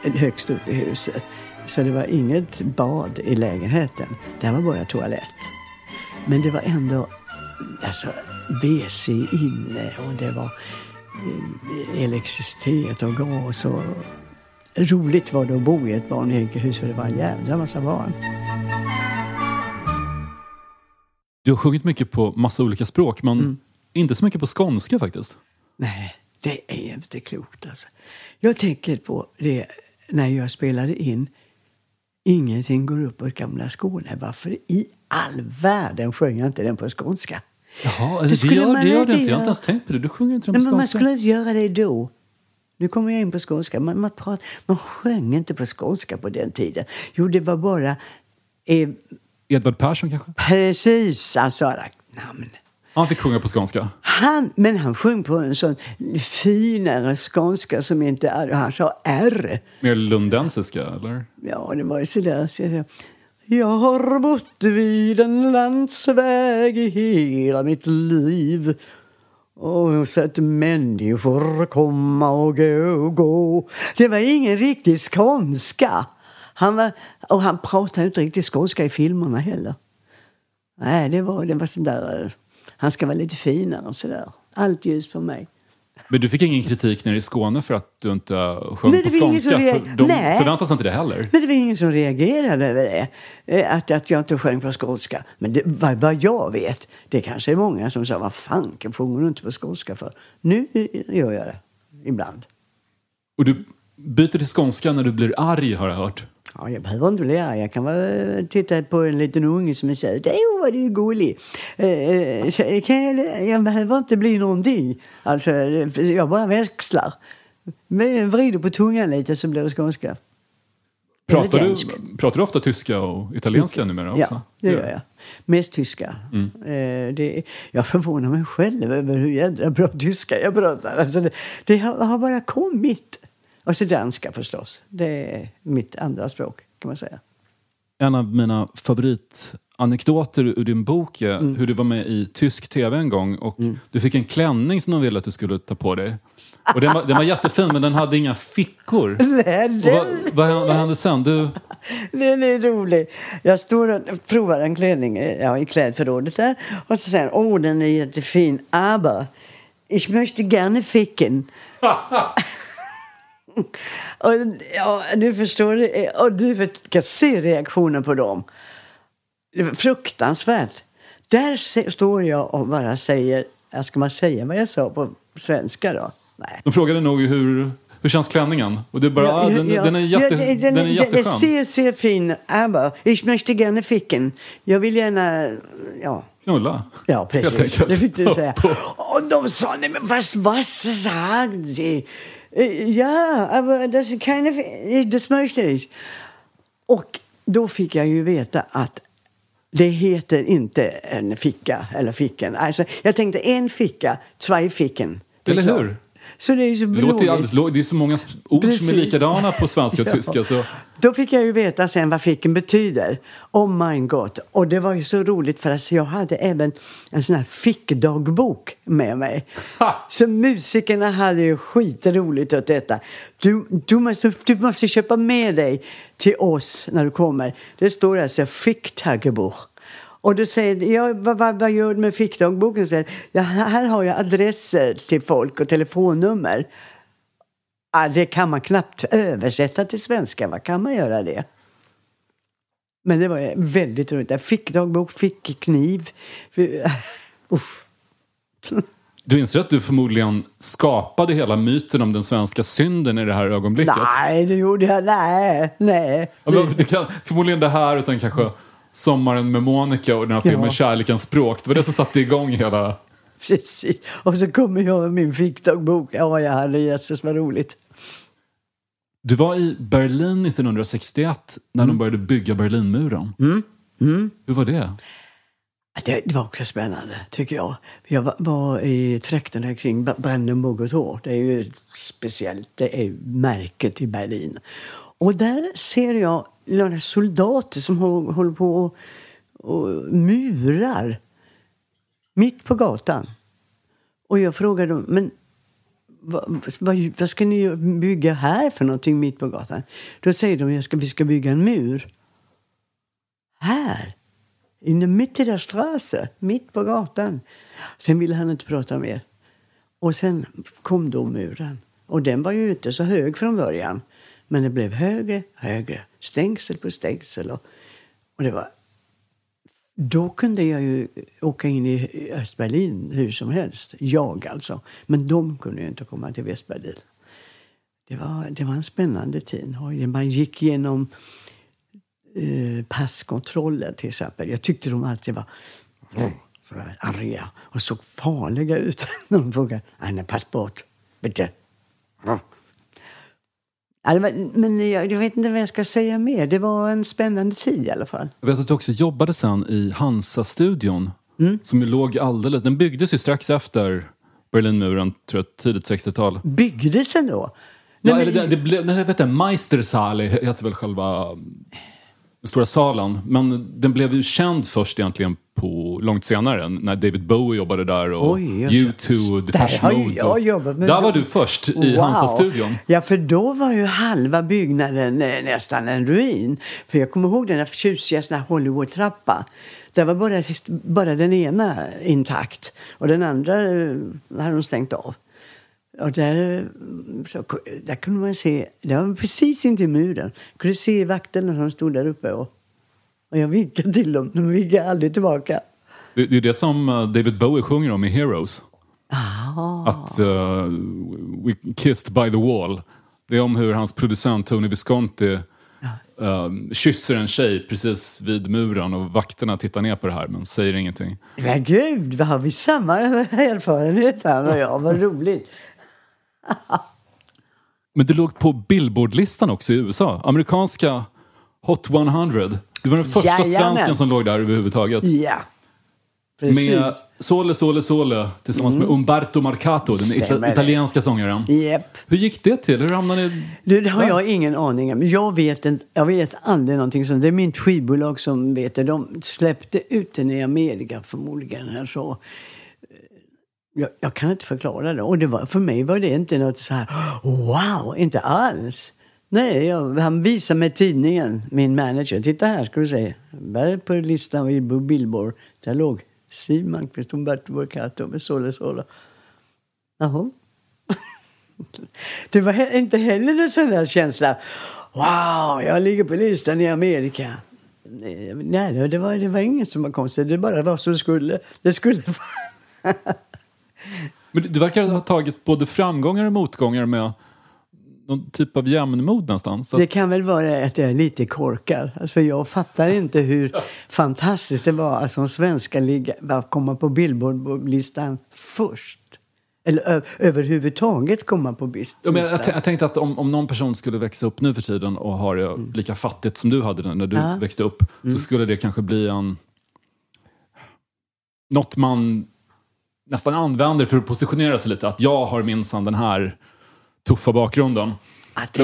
högst upp i huset. Så det var inget bad i lägenheten. Det var bara toalett. Men det var ändå alltså, WC inne och det var eh, elektricitet och gas. Och roligt var det att bo i ett barnhus för det var en jävla massa barn. Du har sjungit mycket på massa olika språk men Mm. inte så mycket på skånska faktiskt. Nej, det är inte klokt alltså. Jag tänker på det när jag spelade in Ingenting går upp åt gamla Skåne. Varför i all världen sjöng jag inte den på skånska? Jaha, det, Det gör, man det gör du inte. Jag har inte ens tänkt på det. Du sjunger inte den på men man skånska. skulle inte göra det då. Nu kommer jag in på skånska. Man, man, prat, man sjöng inte på skånska på den tiden. Jo, det var bara... Eh, Edvard Persson kanske? precis, han sa namn. Han fick sjunga på skånska. Han, men han sjöng på en sån finare skånska som inte... Han sa R. Mer lundensiska, eller? Ja, det var ju sådär. sådär. Jag har bott vid en landsväg i hela mitt liv och sett människor komma och gå, gå. Det var ingen riktig skånska. Han var, och han pratade inte riktigt skånska i filmerna heller. Nej, det var, det var sådär... Eh, han ska vara lite finare och sådär. Allt ljus på mig. Men du fick ingen kritik nere i Skåne för att du inte sjöng Nej, på skånska? För de Nej. förväntar sig inte det heller. Men det var ingen som reagerade över det. eh, Att, att jag inte sjöng på skånska. Men det, vad, vad jag vet, det kanske är många som sa, vad fan kan sjunger du inte på skånska för? Nu gör jag det. Ibland. Och du byter till skånska när du blir arg, har jag hört. Ja, jag behöver inte bli arg. Jag kan bara titta på en liten unge som är söt. Åh, vad du är gullig. Eh, eh, kan jag, jag behöver inte bli någonting. Alltså, jag bara växlar. Men Vrider på tungan lite så blir det skånska. Pratar du, pratar du ofta tyska och italienska numera också? Ja, det gör jag. Mest tyska. Mm. Eh, det, jag förvånar mig själv över hur jädra bra tyska jag pratar. Alltså det, det har, har bara kommit. Och så danska förstås. Det är mitt andra språk kan man säga. En av mina favoritanekdoter ur din bok är Mm. hur du var med i tysk tv en gång och du fick en klänning som de ville att du skulle ta på dig. Och den var, den var jättefin men den hade inga fickor. Nej, den, vad, vad, vad hände sen? Du, den är rolig. Jag står och provar en klänning ja, i klädförrådet där. Och så säger åh den är jättefin. Aber ich möchte gerne ficken. och, ja, du förstår det. Och du kan se reaktionen på dem. Det var fruktansvärt. Där står jag och bara säger, ska man säga vad jag sa på svenska då? Nej. de frågade nog hur, hur känns klänningen? Och du bara, Ja, ah, den, ja, den är, jätte, ja, den, är Den jätteskön. ser, ser fin aber ich möchte gerne ficken. Jag vill gärna, ja. Knulla. Ja, precis. Det fick du säga. Och de sa, nej men was, was sagen Sie? Eh, Ja, aber das ist keine, das möchte ich. Och då fick jag ju veta att det heter inte en ficka eller ficken. Alltså, jag tänkte en ficka, zwei ficken. Eller hur? Så det är så Det, låter blodigt. alldeles, det är så många ord som är Precis. likadana på svenska och Ja. tyska. Så Då fick jag ju veta sen vad ficken betyder. Oh my god. Och det var ju så roligt för att jag hade även en sån här fickdagbok med mig. Så musikerna hade ju skitroligt åt detta. Du, du, måste, du måste köpa med dig till oss när du kommer. Det står alltså ficktagebuch. Och du säger, ja, vad, vad, vad gör du med fickdagboken? Säger, ja, här har jag adresser till folk och telefonnummer. Ja, det kan man knappt översätta till svenska. Vad kan man göra det? Men det var väldigt roligt. Jag fick dagbok, fick kniv. Du inser att du förmodligen skapade hela myten om den svenska synden i det här ögonblicket? Nej, det gjorde jag. Nej, nej. Det kan, förmodligen det här och sen kanske Sommaren med Monica och den här filmen Ja. Kärlekens språk. Det var det som satte igång hela... Precis. Och så kommer jag med min fickdagbok. Ja, jag hade jösses vad roligt. Du var i Berlin 1961 när de började bygga Berlinmuren. Hur var det? Det, det var också spännande, tycker jag. Jag var, var i trakterna kring Ba- Brandenburg och Tor. Det är ju speciellt. Det är märket i Berlin. Och där ser jag några soldater som håller på och, och murar mitt på gatan. Och jag frågar dem, men vad, vad, vad ska ni bygga här för någonting mitt på gatan? Då säger de, jag ska, vi ska bygga en mur. Här? Inne mitt i der Straße, mitt på gatan. Sen ville han inte prata mer. Och sen kom då muren. Och den var ju inte så hög från början. Men det blev högre, högre. Stängsel på stängsel. Och, och det var... Då kunde jag ju åka in i Östberlin hur som helst. Jag alltså. Men de kunde ju inte komma till Västberlin. Det var, det var en spännande tid. Och Man gick igenom eh, passkontrollen till exempel. Jag tyckte de alltid var sådär arga och såg farliga ut. när de frågade eine Passport, bitte. Ja, var, men jag, jag vet inte vad jag ska säga mer. Det var en spännande tid i alla fall. Jag vet att du också jobbade sen i Hansa-studion. Mm. Som låg alldeles... Den byggdes ju strax efter Berlinmuren, tror jag, tidigt 60-tal. Byggdes den då? Ja, Nej, eller men- det, det blev, nej, vet du, Meistersaal heter väl själva stora salen. Men den blev ju känd först egentligen på långt senare när David Bowie jobbade där och Oj, jag- U2 och Depeche Mode. jag och- jobbat Där dem. var du först i Hansa-studion. Ja, för då var ju halva byggnaden eh, nästan en ruin. För jag kommer ihåg den där tjusiga sån här Hollywood-trappa. Där var bara, bara den ena intakt och den andra eh, hade de stängt av. Och där, så, där kunde man se, det var precis intill muren, kunde se vakterna som stod där uppe och, och jag vinkade till dem, de vinkade aldrig tillbaka. Det, det är det som eh, David Bowie sjunger om i Heroes. Ah. Att eh, We kissed by the wall. Det är om hur hans producent Tony Visconti eh, kysser en tjej precis vid muren och vakterna tittar ner på det här men säger ingenting. Men gud, vad har vi samma erfarenhet han och jag? Vad roligt. Men du låg på Billboardlistan också i USA. Amerikanska Hot 100. Du var den första Jajamän. svensken som låg där överhuvudtaget. Ja, precis. Mm. Med Sole Sole Sole tillsammans med Umberto Marcato, den Stämmer itali- det. italienska sångaren. Japp. Hur gick det till? Hur hamnade ni... Du, det har Va? jag ingen aning om. Jag vet, inte, jag vet aldrig någonting sånt. Det är mitt skivbolag som vet det. De släppte ut den i Amerika förmodligen. Här, så. Jag, jag kan inte förklara det. Och det var, för mig var det inte något så här wow, inte alls. Nej, jag, han visade mig tidningen, min manager. Titta här ska du se. Där på listan i Billboard, där låg Siw Malmkvist, Umberto Marcato med Sole Sole. Jaha. Det var inte heller en sån där känsla. Wow, jag ligger på listan i Amerika. Nej, Nej, det var, det var inget som var konstigt. Det bara var så det skulle. Det skulle vara. Men du- verkar ha tagit både framgångar och motgångar med någon typ av jämnmod någonstans. Så Det att- kan väl vara att jag är lite korkad. Alltså, jag fattar inte hur fantastiskt det var att som svenska ligga, komma på Billboard-listan först. Eller överhuvudtaget komma på bis- Ja, men jag, listan. jag, tänkte att om, om någon person skulle växa upp nu för tiden och ha det lika fattigt som du hade det när du Ja. växte upp, så skulle det kanske bli en... Något man nästan använder för att positionera sig lite. Att jag har minsann den här tuffa bakgrunden.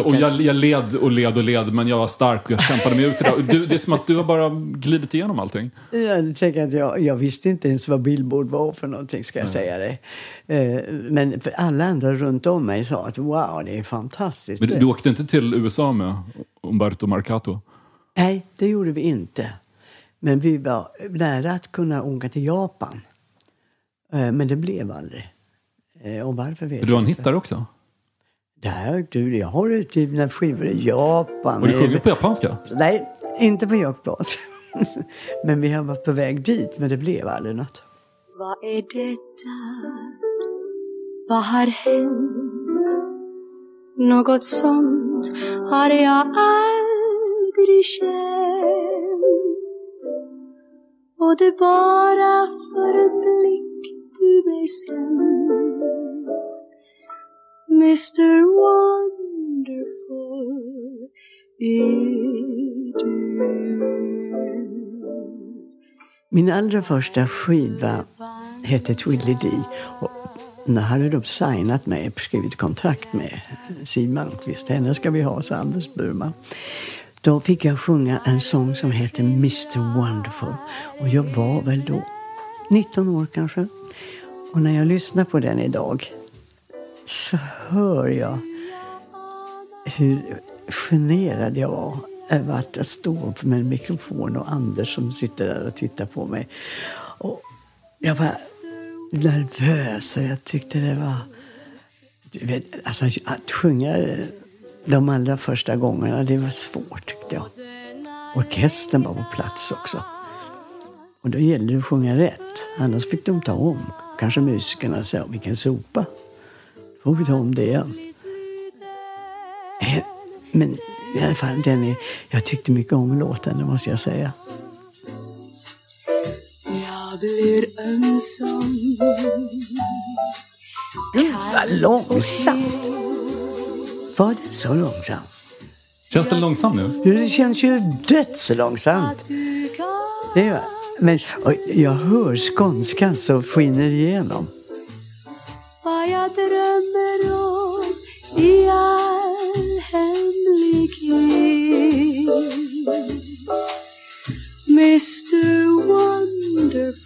Och jag, jag led och led och led, men jag var stark och jag kämpade mig ut i det. Och Du, det är som att du har bara glidit igenom allting. Jag, tänker att jag, jag visste inte ens vad Billboard var för någonting, ska jag säga dig. Eh, Men för alla andra runt om mig sa att wow, det är fantastiskt. Men du, du åkte inte till USA med Umberto Marcato? Nej, det gjorde vi inte. Men vi var nära att kunna åka till Japan. Eh, Men det blev aldrig. Eh, Och varför vet Du har en jag hit där också. Där, du, jag har utgivna skivor i Japan. Och du sjunger på japanska? Nej, inte på japanska. men vi har varit på väg dit, men det blev aldrig något. Vad är detta? Vad har hänt? Något sånt har jag aldrig känt. Och det bara för en blick du mig sänt. Mr Wonderful är du. Min allra första skiva hette Twiddly-Dee. Och när hade de signat mig, skrivit kontrakt med Siw Malmkvist. Henne ska vi ha, sa Anders Burman. Då fick jag sjunga en sång som heter Mr Wonderful. Och jag var väl då 19 år kanske. Och när jag lyssnar på den idag så hör jag hur generad jag var över att stå med en mikrofon och Anders som sitter där och tittar på mig. Och jag var nervös och jag tyckte det var... Du vet, alltså, att sjunga de allra första gångerna, det var svårt tyckte jag. Orkestern var på plats också. Och då gällde det att sjunga rätt, annars fick de ta om. Kanske musikerna sa, vilken sopa. Får vi ta om det igen. Eh, Men i alla fall, den är, jag tyckte mycket om låten, det måste jag säga. Jag blir ömsom Gud, vad långsamt! Var det så långsamt? Känns den långsam nu? Det känns ju dödslångsamt. Det gör men jag hör skånskan som skiner igenom. vad jag drömmer om i all hemlighet. Mr Wonderful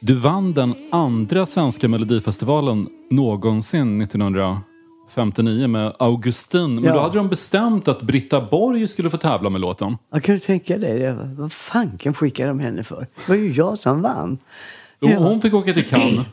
Du vann den andra svenska melodifestivalen någonsin 1959 med Augustin. Men Ja. då hade de bestämt att Britta Borg skulle få tävla med låten. Jag kan tänka dig det? Vad fanken skickade de henne för? Det var ju jag som vann. Ja. Hon fick åka till Cannes.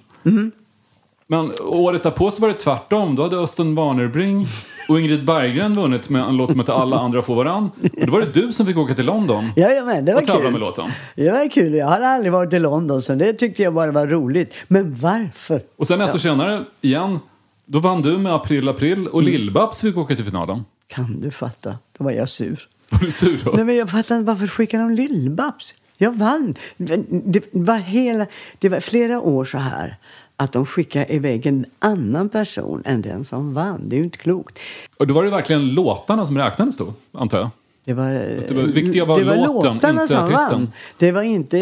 Men året därpå så var det tvärtom. Då hade Östen Warnerbring och Ingrid Berggren vunnit med en låt som hette Alla andra får varann. Och då var det du som fick åka till London Jajamän, det var och tävla kul. med låten. Det var kul. Jag hade aldrig varit i London så det tyckte jag bara var roligt. Men varför? Och sen ett år senare, igen, då vann du med April April och Lill-Babs fick åka till finalen. Kan du fatta? Då var jag sur. Var du sur då? Nej, men jag fattar inte varför skickade de Lill-Babs? Jag vann. Det var, hela, det var flera år så här att de skickade iväg en annan person än den som vann. Det är ju inte klokt. Och då var det verkligen låtarna som räknades då, antar jag? Det var, det var- viktiga var det var låten, låtarna inte som artisten. vann. Det var inte...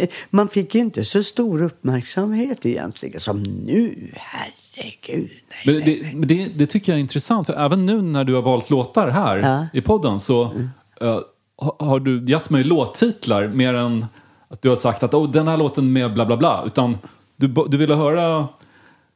eh, Man fick inte så stor uppmärksamhet egentligen som nu. Herregud. Nej, Men nej, det, nej. men det, det tycker jag är intressant. För även nu när du har valt låtar här Ja. Mm. i podden så eh, ha- har du gett mig låttitlar mer än att du har sagt att oh, den här låten med bla bla bla. Utan du, du ville höra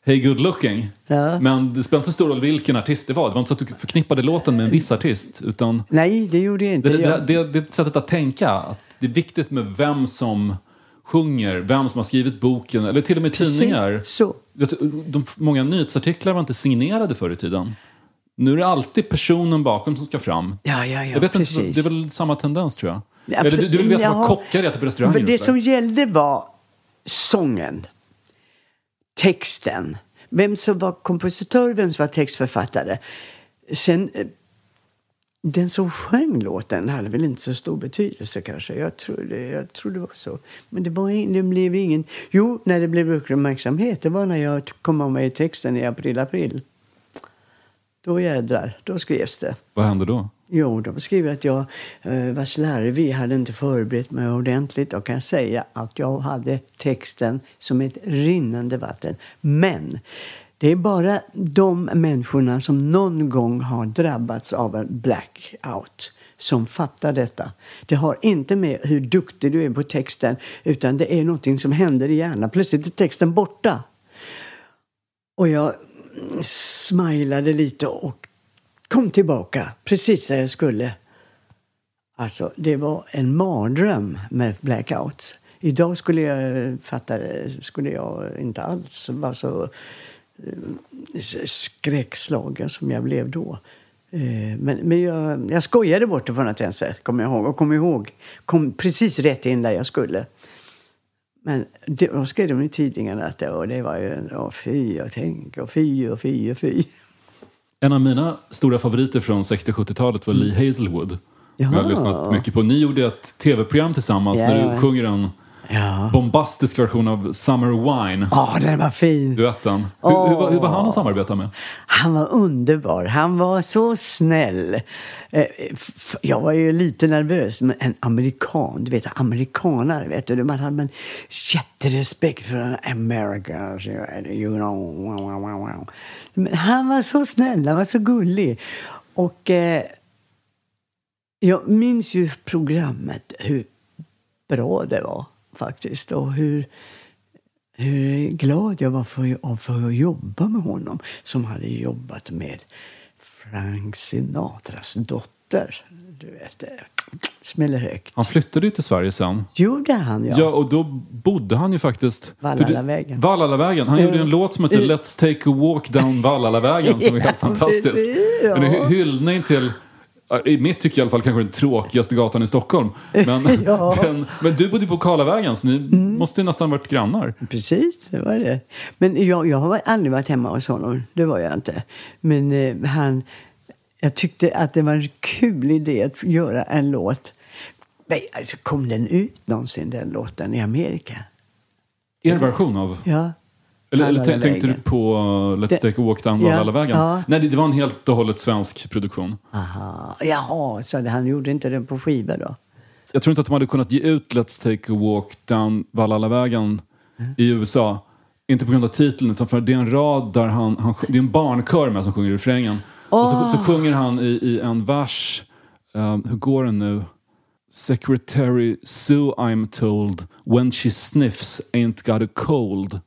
Hey Good Looking. Ja. Men det spelar inte så stor roll vilken artist det var. Det var inte så att du förknippade låten med en viss artist. Utan nej, det gjorde jag inte. det, det, det, det sättet att tänka. Att det är viktigt med vem som sjunger, vem som har skrivit boken, eller till och med Precis, tidningar. så. De, många nyhetsartiklar var inte signerade förr i tiden. Nu är det alltid personen bakom som ska fram. Ja, ja, ja, jag vet precis. inte, det är väl samma tendens tror jag. Ja, Eller du, absolut. du vill veta vad kockar äter på restauranger? Det som gällde var sången, texten, vem som var kompositör, vem som var textförfattare. Sen, eh, den som sjöng låten hade väl inte så stor betydelse kanske. Jag tror det, jag tror det var så. Men det, var, det blev ingen... Jo, när det blev uppmärksamhet, det var när jag kom med i texten i april, april. Då jädrar, då skrevs det. Vad hände då? Jo, de skriver att jag eh, var slarvig, hade inte förberett mig ordentligt. Då kan säga att jag hade texten som ett rinnande vatten. Men det är bara de människorna som någon gång har drabbats av en blackout som fattar detta. Det har inte med hur duktig du är på texten utan det är någonting som händer i hjärnan. Plötsligt är texten borta. Och jag smilade lite och kom tillbaka precis där jag skulle. Alltså, det var en mardröm med blackouts. Idag skulle jag fatta det, skulle jag inte alls vara så eh, skräckslagen som jag blev då. Eh, men, men jag, jag skojade bort det på något vänster, kommer jag ihåg. Och kom ihåg, kom precis rätt in där jag skulle. Men det, då skrev de i tidningarna att det, och det var ju och fy och tänk och fy och fy och fy. En av mina stora favoriter från 60-70-talet var Lee Hazelwood. Jag har Mm. Lyssnat mycket på. Ni gjorde ett tv-program tillsammans Ja, när du sjunger en Ja. bombastisk version av Summer Wine. Ja, den var fin. Duetten. Hur, hur, var- hur var han att samarbeta med? Han var underbar. Han var så snäll. Eh, Jag var ju lite nervös, men en amerikan, du vet, amerikanare, vet du. Man hade en jätterespekt för America, you know. Men han var så snäll, han var så gullig. Och eh, jag minns ju programmet, hur bra det var faktiskt. Och hur hur glad jag var för, för att jobba med honom som hade jobbat med Frank Sinatras dotter. Du vet, det smäller högt. Han flyttade ju till Sverige sen. Gjorde han, ja. Ja, och då bodde han ju faktiskt... Vallalavägen. Vallalavägen. Han gjorde ju en låt som heter Mm. Let's take a walk down Vallalavägen som är helt fantastisk. ja. En hy- hyllning till i mitt tycke i alla fall, kanske den tråkigaste gatan i Stockholm. Men, Ja. den, men du bodde på Karlavägen, så ni måste ju nästan varit grannar. Precis, det var det. Men jag, jag har aldrig varit hemma hos honom. Det var jag inte. Men eh, han... Jag tyckte att det var en kul idé att göra en låt. Nej, alltså, kom den ut någonsin, den låten, i Amerika? Er version av... Ja. Eller, eller tänkte du på uh, Let's Det- Take a Walk Down Ja, Valhallavägen? ja. Nej, det det var en helt och hållet svensk produktion. Aha. Jaha, så han gjorde inte den på skiva då? Jag tror inte att de hade kunnat ge ut Let's Take a Walk Down Valhallavägen i USA. Inte på grund av titeln, utan för det är en rad där han, han det är en barnkör med som sjunger i refrängen. Och så, så sjunger han i, i en vers, um, hur går den nu? Secretary Sue I'm told, when she sniffs ain't got a cold.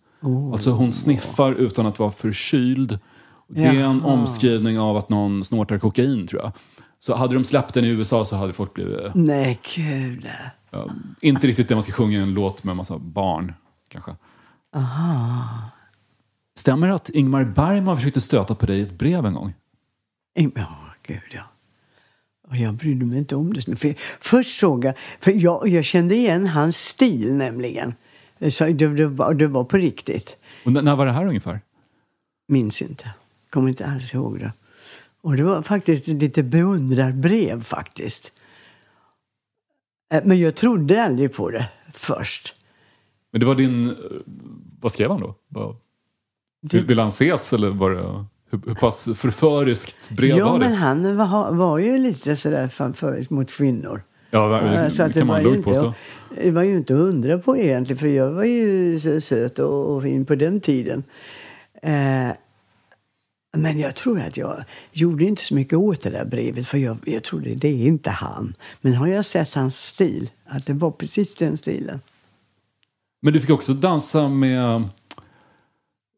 Alltså hon sniffar utan att vara förkyld. Det är en Jaha. omskrivning av att någon snortar kokain tror jag. Så hade de släppt den i USA så hade folk blivit Nej, kul. Ja, inte riktigt det man ska sjunga i en låt med en massa barn, kanske. Stämmer det att Ingmar Bergman försökte stöta på dig i ett brev en gång? Ja, gud ja. Och jag brydde mig inte om det. För först såg jag, för jag, jag kände igen hans stil nämligen. Så det, det, var, det var på riktigt. Och när var det här ungefär? Minns inte. Kommer inte alls ihåg det. Och det var faktiskt lite beundrarbrev faktiskt. Eh, Men jag trodde aldrig på det först. Men det var din... eh, Vad skrev han då? Vill, vill han ses eller var det... Hur, hur pass förföriskt brev ja, var det? men han var, var ju lite sådär fanförisk mot kvinnor. Ja, det, det, så att kan var man lugnt inte, påstå. det var ju inte att undra på egentligen, för jag var ju så söt och, och fin på den tiden. Eh, men jag tror att jag gjorde inte så mycket åt det där brevet, för jag, jag trodde det är inte han. Men har jag sett hans stil, att det var precis den stilen. Men du fick också dansa med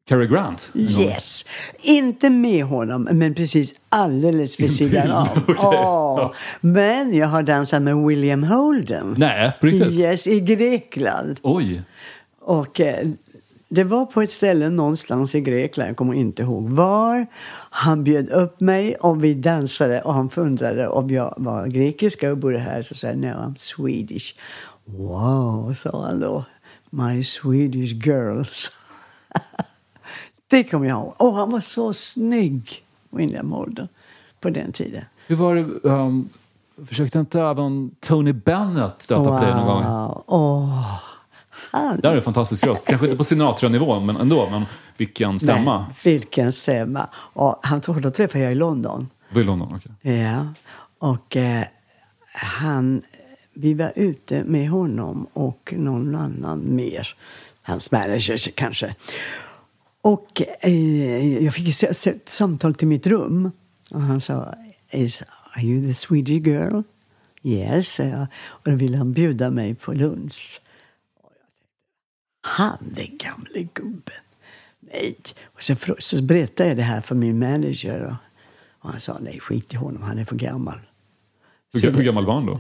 Cary Grant. Yes! Inte med honom, men precis alldeles vid sidan av. Men jag har dansat med William Holden. Nej, på riktigt? Yes, i Grekland. Oj. Och eh, det var på ett ställe någonstans i Grekland, jag kommer inte ihåg var. Han bjöd upp mig och vi dansade och han undrade om jag var grekiska och bodde här. Så sa jag, no I'm Swedish. Wow, sa han då. My Swedish girls. det kommer jag ihåg. Och han var så snygg, William Holden, på den tiden. Hur var det? Um, försökte inte även Tony Bennett stöta på dig någon gång? Wow. Åh, han Där är en fantastisk röst. Kanske inte på Sinatra-nivå, men ändå. Men vilken stämma. Nej, vilken stämma. Och han tog, då träffade jag i London. Var i London, okej. Ja. Och eh, han, vi var ute med honom och någon annan mer. Hans manager kanske. Och eh, jag fick ett samtal till mitt rum. Och han sa, Is, are you the Swedish girl? Yes, sa jag. Och då ville han bjuda mig på lunch. Och jag tänkte, Han, den gamle gubben. Nej. Och sen, så berättade jag det här för min manager. Och, han sa, nej skit i honom, han är för gammal. Hur, hur gammal var han då?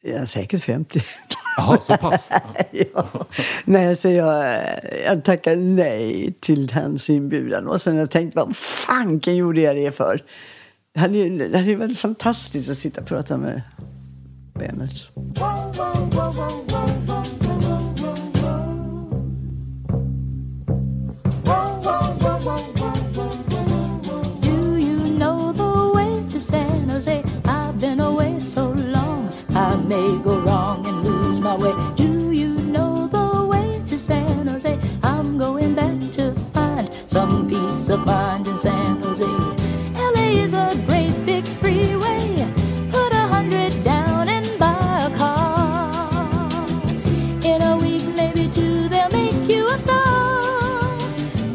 Ja, säkert 50. Jaha, så pass. ja. Nej, så jag, jag tackade nej till hans inbjudan. Och sen jag tänkt, vad fanken gjorde jag det för? Det hade ju det hade ju varit fantastiskt att sitta och prata med Bennett. Do you know the way to San Jose? I've been away so long, I may go my way. Do you know the way to San Jose? I'm going back to find some peace of mind in San Jose. LA is a great big freeway. Put a hundred down and buy a car. In a week, maybe two, they'll make you a star.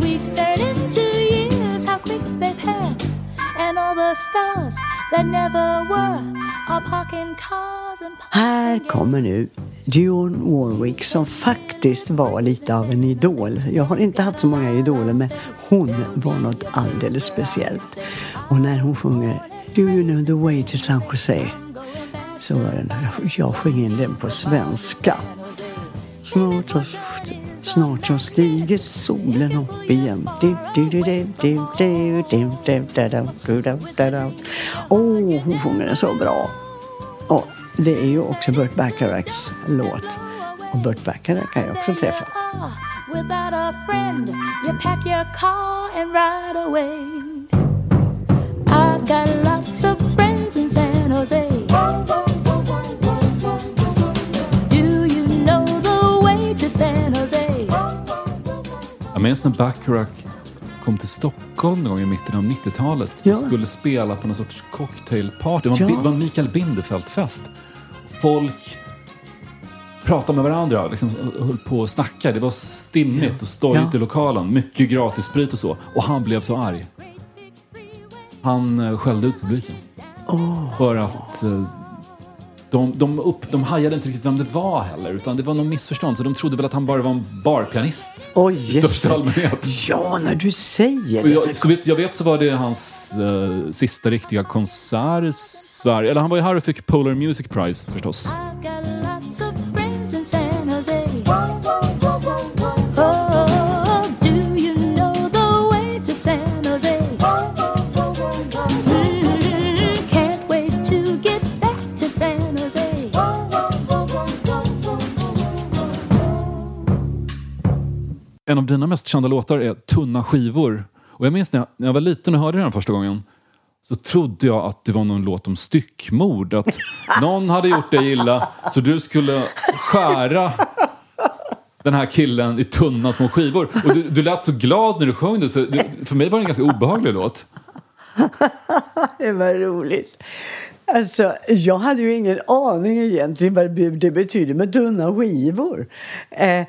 Weeks turn into years, how quick they pass. And all the stars that never were are parking cars and Här kommer nu Dionne Warwick som faktiskt var lite av en idol. Jag har inte haft så många idoler men hon var något alldeles speciellt. Och när hon sjunger Do you know the way to San Jose? Så var den, jag sjöng in den på svenska. Snart så, snart så stiger solen upp igen. Åh, oh, hon sjunger den så bra. Oh det är ju också Burt Bacharachs låt. Och Burt Bacharach kan jag också träffa. Without a friend, you pack your car and ride away. I've got lots of friends in San Jose. Do you know the way to San Jose? Jag minns när Bacharach kom till Stockholm någon gång i mitten av 90-talet Ja. och skulle spela på någon sorts cocktailparty. Det var, Ja. var en Mikael Bindefeld-fest. Folk pratade med varandra, liksom, höll på och snackade. Det var stimmigt och stojigt Ja. i lokalen. Mycket gratis sprit och så. Och han blev så arg. Han eh, skällde ut publiken. För att eh, de, de, upp, de hajade inte riktigt vem det var heller. Utan det var någon missförstånd. Så de trodde väl att han bara var en barpianist. Oj, I största allmänhet. Ja, när du säger det. jag, så- vitt jag vet så var det hans eh, sista riktiga konsert i Sverige. Eller han var ju här och fick Polar Music Prize förstås. En av dina mest kända låtar är Tunna skivor. Och jag minns när jag, när jag var liten och hörde den första gången så trodde jag att det var någon låt om styckmord. Att någon hade gjort dig illa så du skulle skära den här killen i tunna små skivor. Och du, du lät så glad när du sjöng det så det, för mig var det en ganska obehaglig låt. Det var roligt. Alltså, jag hade ju ingen aning egentligen vad det det betyder med tunna skivor. Eh,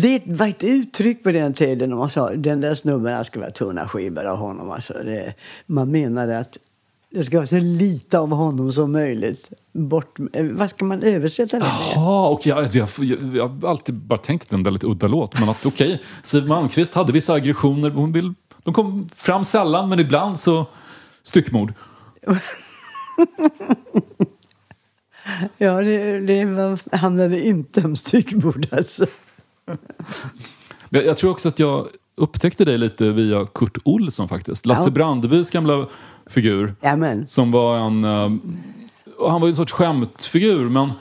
det var ett uttryck på den tiden när man sa den där snubben ska vara tunna skivor av honom. Alltså, det, man menade att det ska vara så lite av honom som möjligt. Bort, eh, vad ska man översätta det med? Jaha, och jag, jag, jag, jag har alltid bara tänkt att det är en väldigt udda låt. Men att okej, Siw Malmkvist hade vissa aggressioner. Hon vill, de kom fram sällan, men ibland så styckmord. Ja, det, det var, handlade inte om styckmord alltså. Jag, tror också att jag upptäckte dig lite via Kurt Olsson faktiskt. Lasse Ja. Brandebys gamla figur. Jamen. Som var en... eh, han var en sorts skämtfigur, men...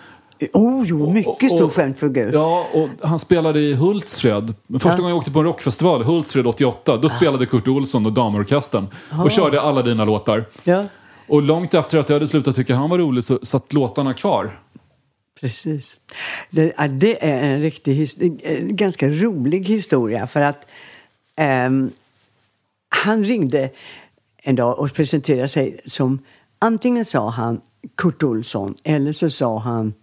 Oh, jo, mycket stor skämtfigur. Ja, och han spelade i Hultsfred. Första Ja. gången jag åkte på en rockfestival, Hultsfred 88, då spelade Kurt Olsson och Damorkestern. Och körde alla dina låtar. Ja, Och långt efter att jag hade slutat tycka han var rolig så satt låtarna kvar. Precis. Det, det är en riktig en ganska rolig historia för att ehm, han ringde en dag och presenterade sig som antingen sa han Kurt Olsson eller så sa han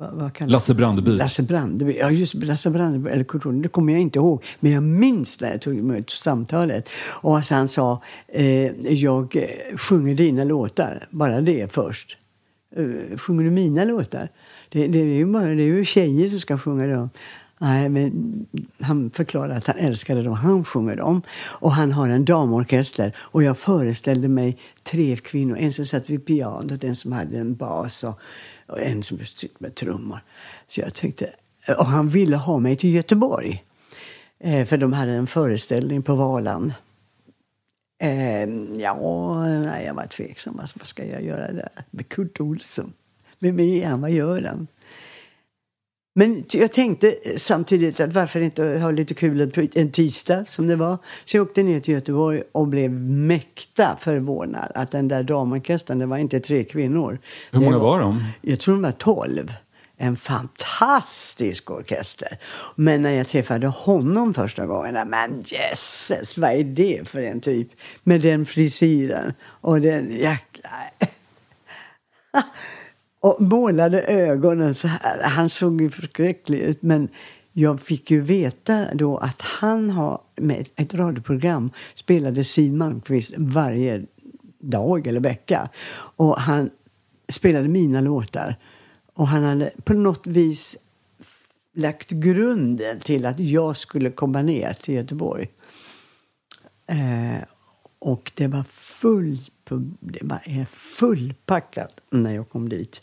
vad, vad Lasse Brandeby. Lasse Brandeby. Ja, just Lasse Brandeby, eller Kurt Olsson, det kommer jag inte ihåg. Men jag minns när jag tog emot samtalet. Och att han sa, eh, jag sjunger dina låtar, bara det först. Uh, sjunger du mina låtar? Det, det, är ju bara, det är ju tjejer som ska sjunga dem. Nej, men han förklarade att han älskade dem. Han sjunger dem. Och han har en damorkester. Och jag föreställde mig tre kvinnor. En som satt vid pianot, en som hade en bas och, och en som stod med trummor. Så jag tänkte... Och han ville ha mig till Göteborg. Eh, för de hade en föreställning på Valand. Eh, ja, nej, jag var tveksam. Alltså, vad ska jag göra där med Kurt Olsson? Vem är han? Vad gör han? Men jag tänkte samtidigt att varför inte ha lite kul en tisdag som det var. Så jag åkte ner till Göteborg och blev mäkta förvånad att den där damorkestern, det var inte tre kvinnor. Hur många var de? Jag tror de var tolv. En fantastisk orkester. Men när jag träffade honom första gången, men jösses, vad är det för en typ? Med den frisyren och den jäkla... och målade ögonen så här. Han såg ju förskräcklig ut. Men jag fick ju veta då att han har med ett- ett radioprogram spelade Siw Malmkvist varje dag eller vecka. Och han spelade mina låtar. Och han hade på något vis lagt grunden till att jag skulle komma ner till Göteborg. Eh, och det var full, det var fullpackat när jag kom dit.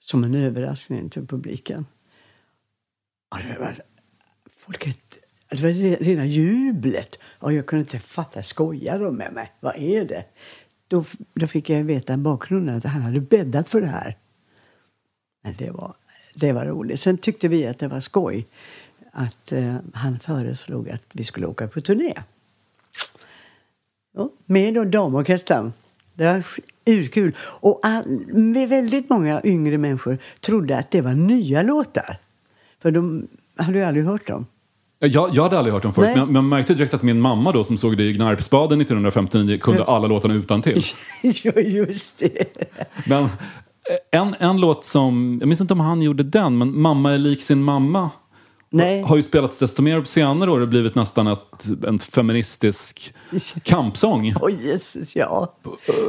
Som en överraskning till publiken. Och det var, folket, det var rena jublet. Och jag kunde inte fatta, skojar de med mig? Vad är det? Då, då fick jag veta bakgrunden, att han hade bäddat för det här. Det var, det var roligt. Sen tyckte vi att det var skoj att eh, han föreslog att vi skulle åka på turné. Ja, med då damorkestern. Det var urkul. Och all, väldigt många yngre människor trodde att det var nya låtar. För de hade ju aldrig hört dem. Jag, jag hade aldrig hört dem förut, Nej. men jag märkte direkt att min mamma då som såg det i Gnarpsbaden 1959 kunde alla låtarna utan till. ja, just det. Men en, en låt som, jag minns inte om han gjorde den, men Mamma är lik sin mamma Nej. har ju spelats desto mer på senare år och blivit nästan ett, en feministisk kampsång. Åh Jesus, ja.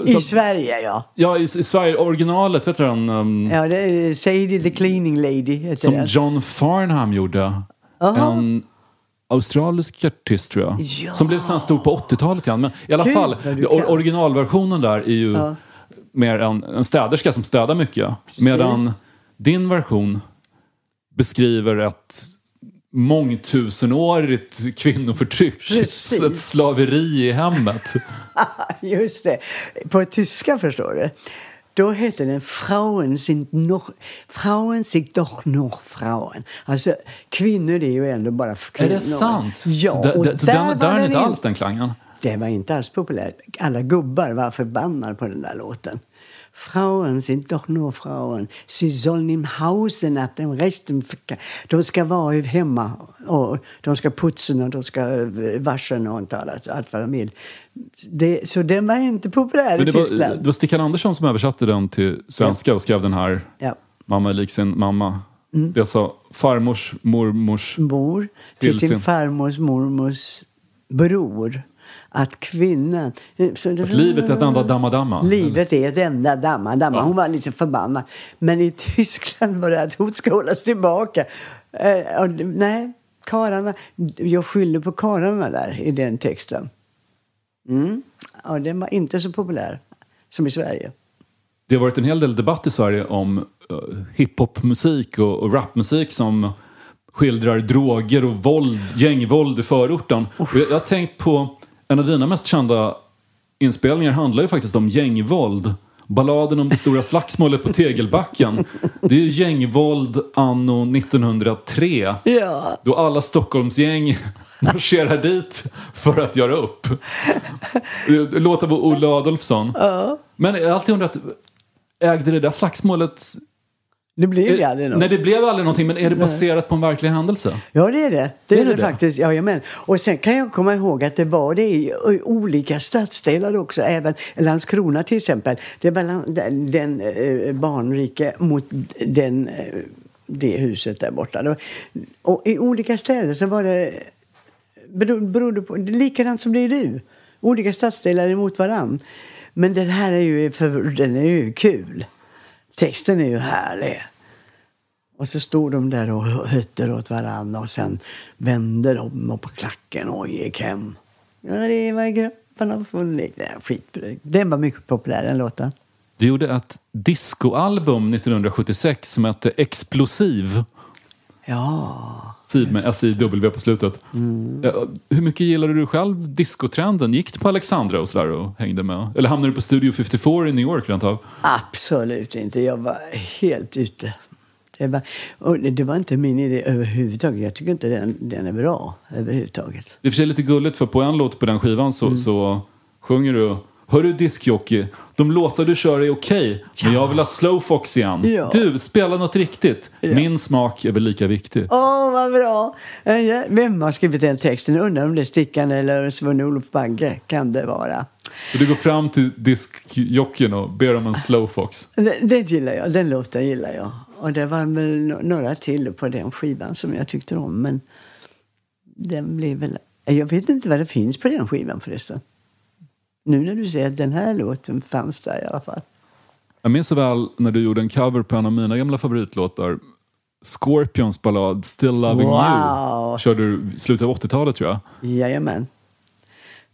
I så- Sverige, ja. Ja, i, i Sverige, originalet, vet du den? Um, Ja, det är Sadie the Cleaning Lady. Heter som den. John Farnham gjorde. En australisk artist tror jag. Ja. Som blev sen stor på 80-talet igen. Men i alla Kul fall, or, originalversionen där är ju mer en, en städerska som städar mycket. Medan din version beskriver ett mångtusenårigt kvinnoförtryck. Precis. Ett slaveri i hemmet. Just det. På tyska, förstår du. Då hette den Frauen sind noch, Frauen sind doch noch Frauen. Alltså, kvinnor är ju ändå bara Är kvinnor. det sant? Ja, så, och det, så där den, var där är den inte in- alls den klangen. Det var inte alls populärt. Alla gubbar var förbannade på den där låten. Frauen sind doch nur Frauen. Sie sollen im Hause nach dem rechten. De ska vara hemma och de ska putsa och de ska eh, wascha och allt, allt vad de vill. Det, så den var inte populär i det, var, Tyskland. det var Stickan Andersson som översatte den till svenska och skrev den här Ja. Mamma är lik sin mamma. Mm. Det är alltså farmors mormors... Mor till, sin- farmors mormors bror. Att kvinnan... Så Att livet är ett enda damma-damma. Livet är ett enda damma, damma. Hon var lite förbannad. Men i Tyskland var det att hon ska hållas tillbaka. Eh, och, nej, karlarna. Jag skyller på karlarna där i den texten. Mm. Ja, den var inte så populär som i Sverige. Det har varit en hel del debatt i Sverige om uh, hiphopmusik och, och rapmusik som skildrar droger och våld, gängvåld i förorten. Och jag, jag har tänkt på, en av dina mest kända inspelningar handlar ju faktiskt om gängvåld. Balladen om det stora slagsmålet på Tegelbacken. Det är ju gängvåld anno 1903. Ja. Då alla Stockholmsgäng marscherar dit för att göra upp. Låt av Olle Adolfsson. Men jag har alltid undrat, ägde det där slagsmålet... Det blev ju aldrig något. Nej, det blev aldrig någonting, men är det baserat på en verklig händelse? Ja, det är det. Det är, Är det det, faktiskt. Jajamän. Och sen kan jag komma ihåg att det var det i, olika stadsdelar också. Även Landskrona till exempel. Det var den, den eh, barnrike mot den, eh, det huset där borta. Och i olika städer så var det bero- berodde på, likadant som det är nu. Olika stadsdelar emot varann. Men den här är ju, för, den är ju kul. Texten är ju härlig. Och så stod de där och hötter åt varandra och sen vände de upp på klacken och gick hem. Ja, det var grabbarna skit. Den var mycket populär, den låten. Du gjorde ett discoalbum 1976 som hette Explosiv. Ja. Siv med S-I-W på slutet. Ja, Hur mycket gillade du själv discotrenden? Gick du på Alexandra och sådär och hängde med? Eller hamnade du på Studio 54 i New York rent av? Absolut inte. Jag var helt ute. Det var, och det var inte min idé överhuvudtaget. Jag tycker inte den, den är bra överhuvudtaget. Det är för sig lite gulligt för på en låt på den skivan så, så sjunger du Hörru diskjockey, de låtar du kör är okej, men jag vill ha slowfox igen. Ja. Du, spela något riktigt. Min smak är väl lika viktig. Åh, vad bra! Eh, Vem har skrivit den texten? Undrar om det är Stickan eller Sven-Olof Bagge. Kan det vara? Så du går fram till diskjockeyn och ber om en slowfox. Den, den gillar jag. Den låten gillar jag. Och det var väl några till på den skivan som jag tyckte om. Men den blev väl... Jag vet inte vad det finns på den skivan förresten. Nu när du säger att den här låten fanns där i alla fall. Jag minns så väl när du gjorde en cover på en av mina gamla favoritlåtar. Scorpions ballad Still Loving Wow. You. Körde du i slutet av 80-talet tror jag. Jajamän.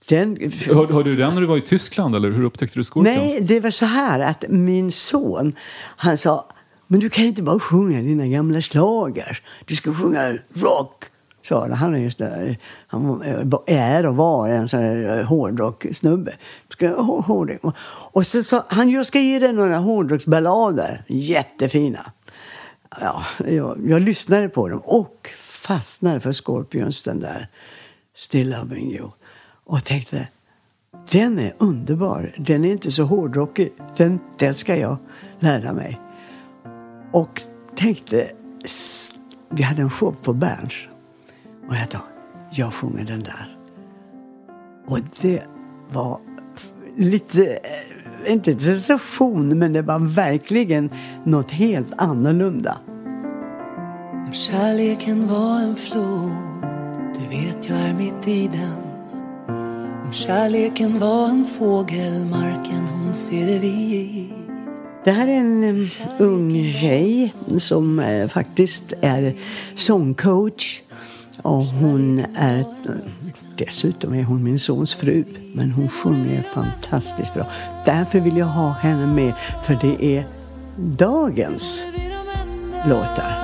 Den, Hörde, hörde du den när du var i Tyskland eller hur upptäckte du Scorpions? Nej, det var så här att min son, han sa, men du kan inte bara sjunga dina gamla slager. Du ska sjunga rock sa det. Han är just där, han eh, är och var en sån här eh, hårdrockssnubbe. Hårdrock? Och så sa han, jag ska ge dig några hårdrocksballader. Jättefina. Ja, jag, jag lyssnade på dem och fastnade för Scorpions, den där Still Loving You. Och tänkte, den är underbar. Den är inte så hårdrockig. Den, den ska jag lära mig. Och tänkte, vi hade en show på Berns. Och jag tänkte, jag sjunger den där. Och det var lite, eh, inte en sensation, men det var verkligen något helt annorlunda. Om kärleken var en flod, du vet jag är mitt i den. Om kärleken var en fågel, marken hon ser det vi. Det här är en eh, ung tjej som eh, faktiskt är sångcoach. Och hon är, dessutom är hon min sons fru. Men hon sjunger fantastiskt bra. Därför vill jag ha henne med. För det är dagens låtar.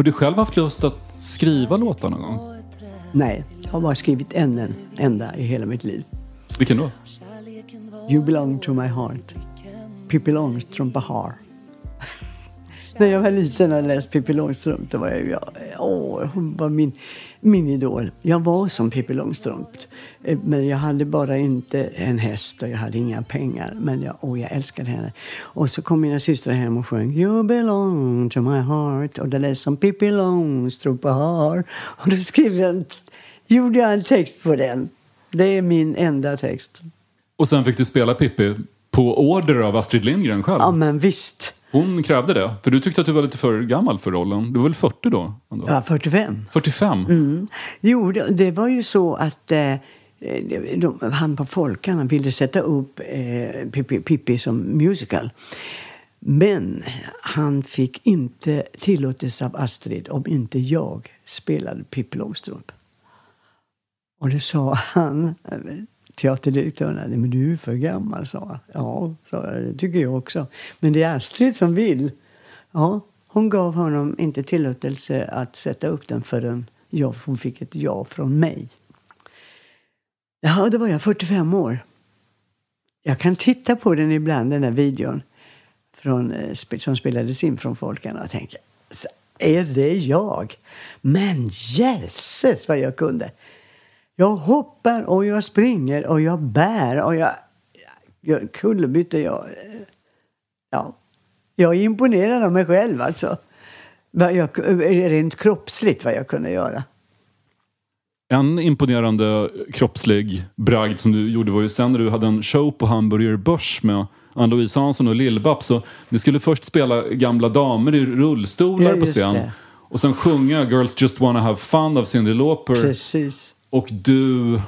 Har du själv haft lust att skriva låtar någon gång? Nej, jag har bara skrivit en, en enda i hela mitt liv. Vilken då? You belong to my heart. Pippi Långstrump Bahar. När jag var liten och läste Pippi Långstrump, då var jag, jag åh, hon var min, min idol. Jag var som Pippi Långstrump. Eh, Men jag hade bara inte en häst och jag hade inga pengar. Men jag, åh, jag älskade henne. Och så kom mina systrar hem och sjöng You belong to my heart. Och det lät som Pippi Långstrump Bahar. Och då skrev jag, en- gjorde jag en text på den. Det är min enda text. Och sen fick du spela Pippi på order av Astrid Lindgren själv. Ja, men visst. Hon krävde det. För du tyckte att du var lite för gammal för rollen. Du var väl 40 då? Ändå? Ja, 45. 45? Mm. Jo, det, var ju så att eh, de, han på Folkarna ville sätta upp eh, Pippi, Pippi som musical. Men han fick inte tillåtelse av Astrid om inte jag spelade Pippi Långstrump. Och det sa han, eh, teaterdirektören, "Nej, men du är för gammal, sa han. Ja, sa jag, det tycker jag också. Men det är Astrid som vill. Ja, hon gav honom inte tillåtelse att sätta upp den förrän jag, hon fick ett ja från mig. Ja, då var jag 45 år. Jag kan titta på den ibland, den där videon från, eh, som spelades in från Folkarna och tänka, är det jag? Men jösses vad jag kunde! Jag hoppar och jag springer och jag bär och jag, jag kullerbyttor. Jag, ja, jag är imponerad av mig själv alltså. Jag, rent kroppsligt vad jag kunde göra. En imponerande kroppslig bragd som du gjorde var ju sen när du hade en show på Hamburger Börs med Ann-Louise Hansson och Lill-Babs. Så Ni skulle först spela gamla damer i rullstolar Ja, på scen. det. Och sen sjunga Girls Just Wanna Have Fun av Cyndi Lauper. Precis. Och du...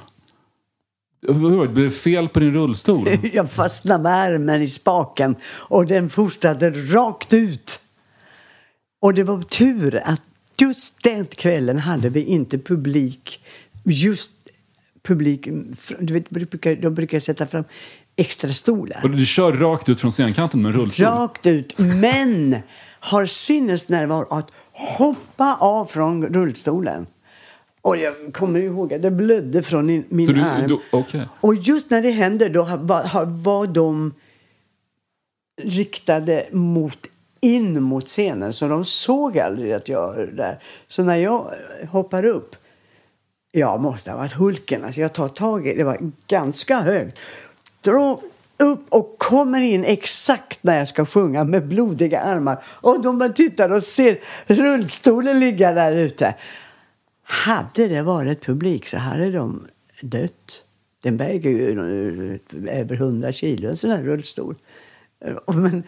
Hur var det? Blev det fel på din rullstol? Jag fastnade med armen i spaken och den fortsatte rakt ut. Och det var tur att just den kvällen hade vi inte publik. Just publik. Du vet, de brukar, de brukar sätta fram extra stolar. Och du kör rakt ut från scenkanten med en rullstol? Rakt ut. Men har sinnesnärvaro att hoppa av från rullstolen. Och jag kommer ihåg att det blödde från min, du, arm. du, okej. Och just när det hände då var, de riktade mot, in mot scenen. Så de såg aldrig att jag var där. Så när jag eh, hoppar upp, jag måste ha varit Hulken. Alltså jag tar tag i det, var ganska högt. Drar upp och kommer in exakt när jag ska sjunga med blodiga armar. Och de bara tittar och ser rullstolen ligga där ute. Hade det varit publik så hade de dött. Den väger ju eh, över 100 kilo, en sån här rullstol. Och, men,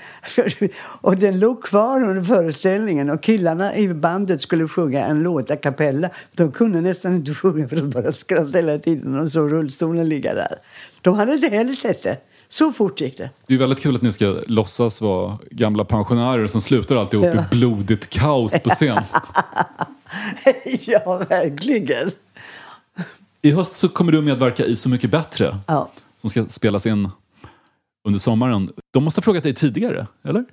och den låg kvar under föreställningen och killarna i bandet skulle sjunga en låt a cappella. De kunde nästan inte sjunga för de bara skrattade hela tiden och såg rullstolen ligga där. De hade inte heller sett det. Så fort gick det. Det är väldigt kul att ni ska låtsas vara gamla pensionärer som slutar alltihop Ja. i blodigt kaos på scen. ja, verkligen. I höst så kommer du att medverka i Så mycket bättre. Ja. Som ska spelas in under sommaren. De måste ha frågat dig tidigare, eller?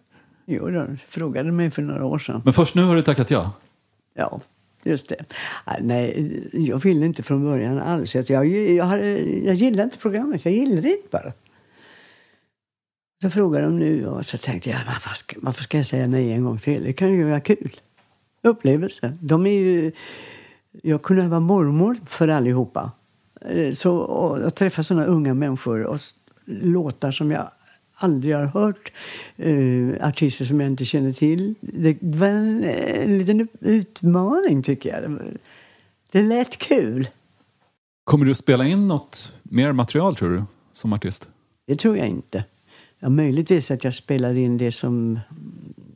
Jo, de frågade mig för några år sedan. Men först nu har du tackat ja. Ja, just det. Ah, Nej, jag ville inte från början alls. Jag, jag, jag, jag gillade inte programmet. Jag gillade det inte bara. Så frågade de nu och så tänkte jag, "Men varför ska, varför ska jag säga nej en gång till? Det kan ju vara kul. Upplevelse. De är ju... Jag kunde vara mormor för allihopa. Eh, Så, och, och träffa såna unga människor och låtar som jag aldrig har hört. Eh, artister som jag inte känner till. Det, var en, en liten utmaning, tycker jag. Det, lät kul. Kommer du att spela in något mer material, tror du, som artist? Det tror jag inte. Ja, möjligtvis att jag spelar in det som,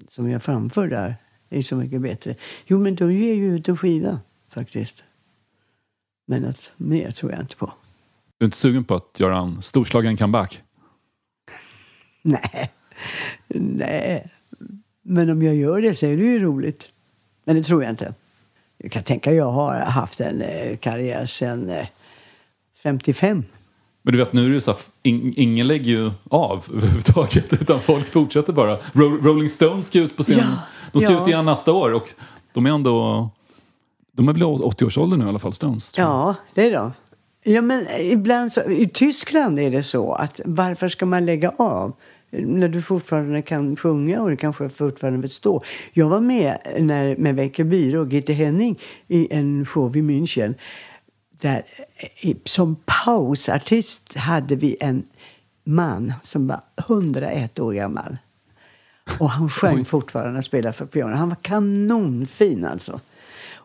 som jag framför där. Är så mycket bättre. Jo, men de ger ju ut en skiva, faktiskt. Men att mer tror jag inte på. Du är inte sugen på att göra en storslagen comeback? Nej. Nej. Men om jag gör det så är det ju roligt. Men det tror jag inte. Jag kan tänka jag har haft en eh, karriär sedan eh, 55. Men du vet, nu är det så här, in, ingen lägger ju av överhuvudtaget, utan folk fortsätter bara. Ro- Rolling Stones ska ut på scen. Ja, de ska ja. ut igen nästa år och de är ändå... De är väl i 80-årsåldern nu i alla fall, Stones. Ja, det är de. Ja, men ibland så, I Tyskland är det så att varför ska man lägga av? När du fortfarande kan sjunga och du kanske fortfarande vill stå. Jag var med när, med Wenche och Gitte Henning i en show i München. Där, som pausartist hade vi en man som var 101 år gammal. Och han sjöng fortfarande och spelade för piano. Han var kanonfin alltså.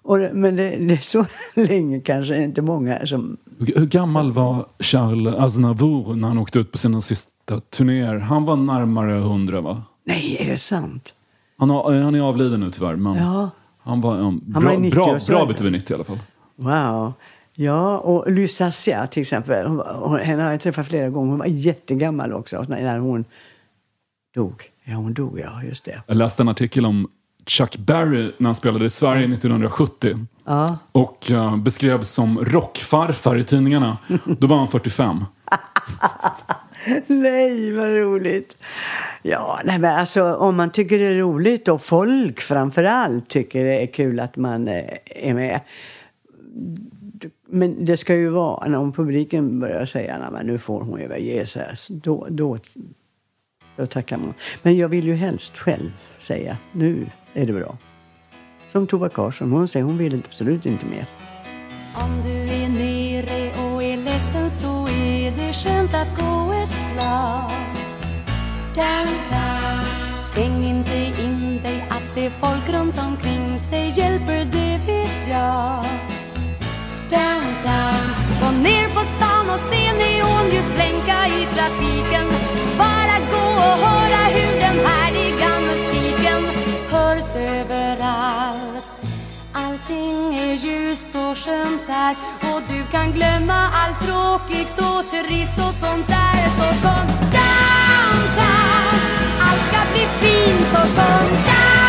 Och, men det, det är så länge kanske inte många som... Hur gammal var Charles Aznavour när han åkte ut på sina sista turnéer? Han var närmare 100 va? Nej, är det sant? Han, har, han är avliden nu tyvärr, men Ja. han var Han bra, var i 90 bra, bra bit över 90 i alla fall. Wow. Ja, och Lysasia till exempel. Hon, hon, henne har jag träffat flera gånger. Hon var jättegammal också när hon dog. Ja, hon dog, ja. Just det. Jag läste en artikel om Chuck Berry när han spelade i Sverige 1970. Ja. Och eh, beskrevs som rockfarfar i tidningarna. Då var han 45. Nej, vad roligt. Ja, nej, men alltså, om man tycker det är roligt och folk framför allt tycker det är kul att man eh, är med. Men det ska ju vara, när om publiken börjar säga att nu får hon överge sig, alltså, då, då, då tackar man. Men jag vill ju helst själv säga nu är det bra. Som Tova Karlsson, hon säger hon vill absolut inte mer. Om du är nere och är ledsen så är det skönt att gå ett slag Downtown Stäng inte in dig att se folk runt omkring sig hjälper det vet jag Downtown. Gå ner på stan och se neonljus blänka i trafiken. Bara gå och höra hur den härliga musiken. Hörs överallt. Allting är ljust och skönt här. Och du kan glömma allt tråkigt och trist och sånt där. Så kom downtown, allt ska bli fint. Så kom downtown,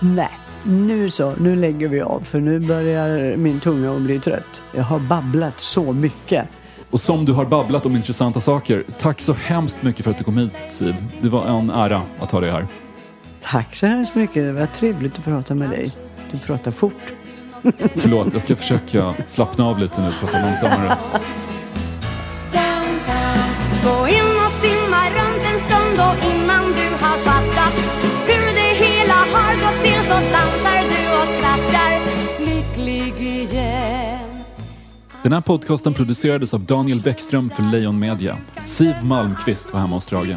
Nej, nu så. Nu lägger vi av för nu börjar min tunga att bli trött. Jag har babblat så mycket. Och som du har babblat om intressanta saker, tack så hemskt mycket för att du kom hit Siv. Det var en ära att ha dig här. Tack så hemskt mycket. Det var trevligt att prata med dig. Du pratar fort. Förlåt, jag ska försöka slappna av lite nu och prata långsammare. Den här podcasten producerades av Daniel Bäckström för Lejon Media. Siv Malmqvist var hemma hos Drage.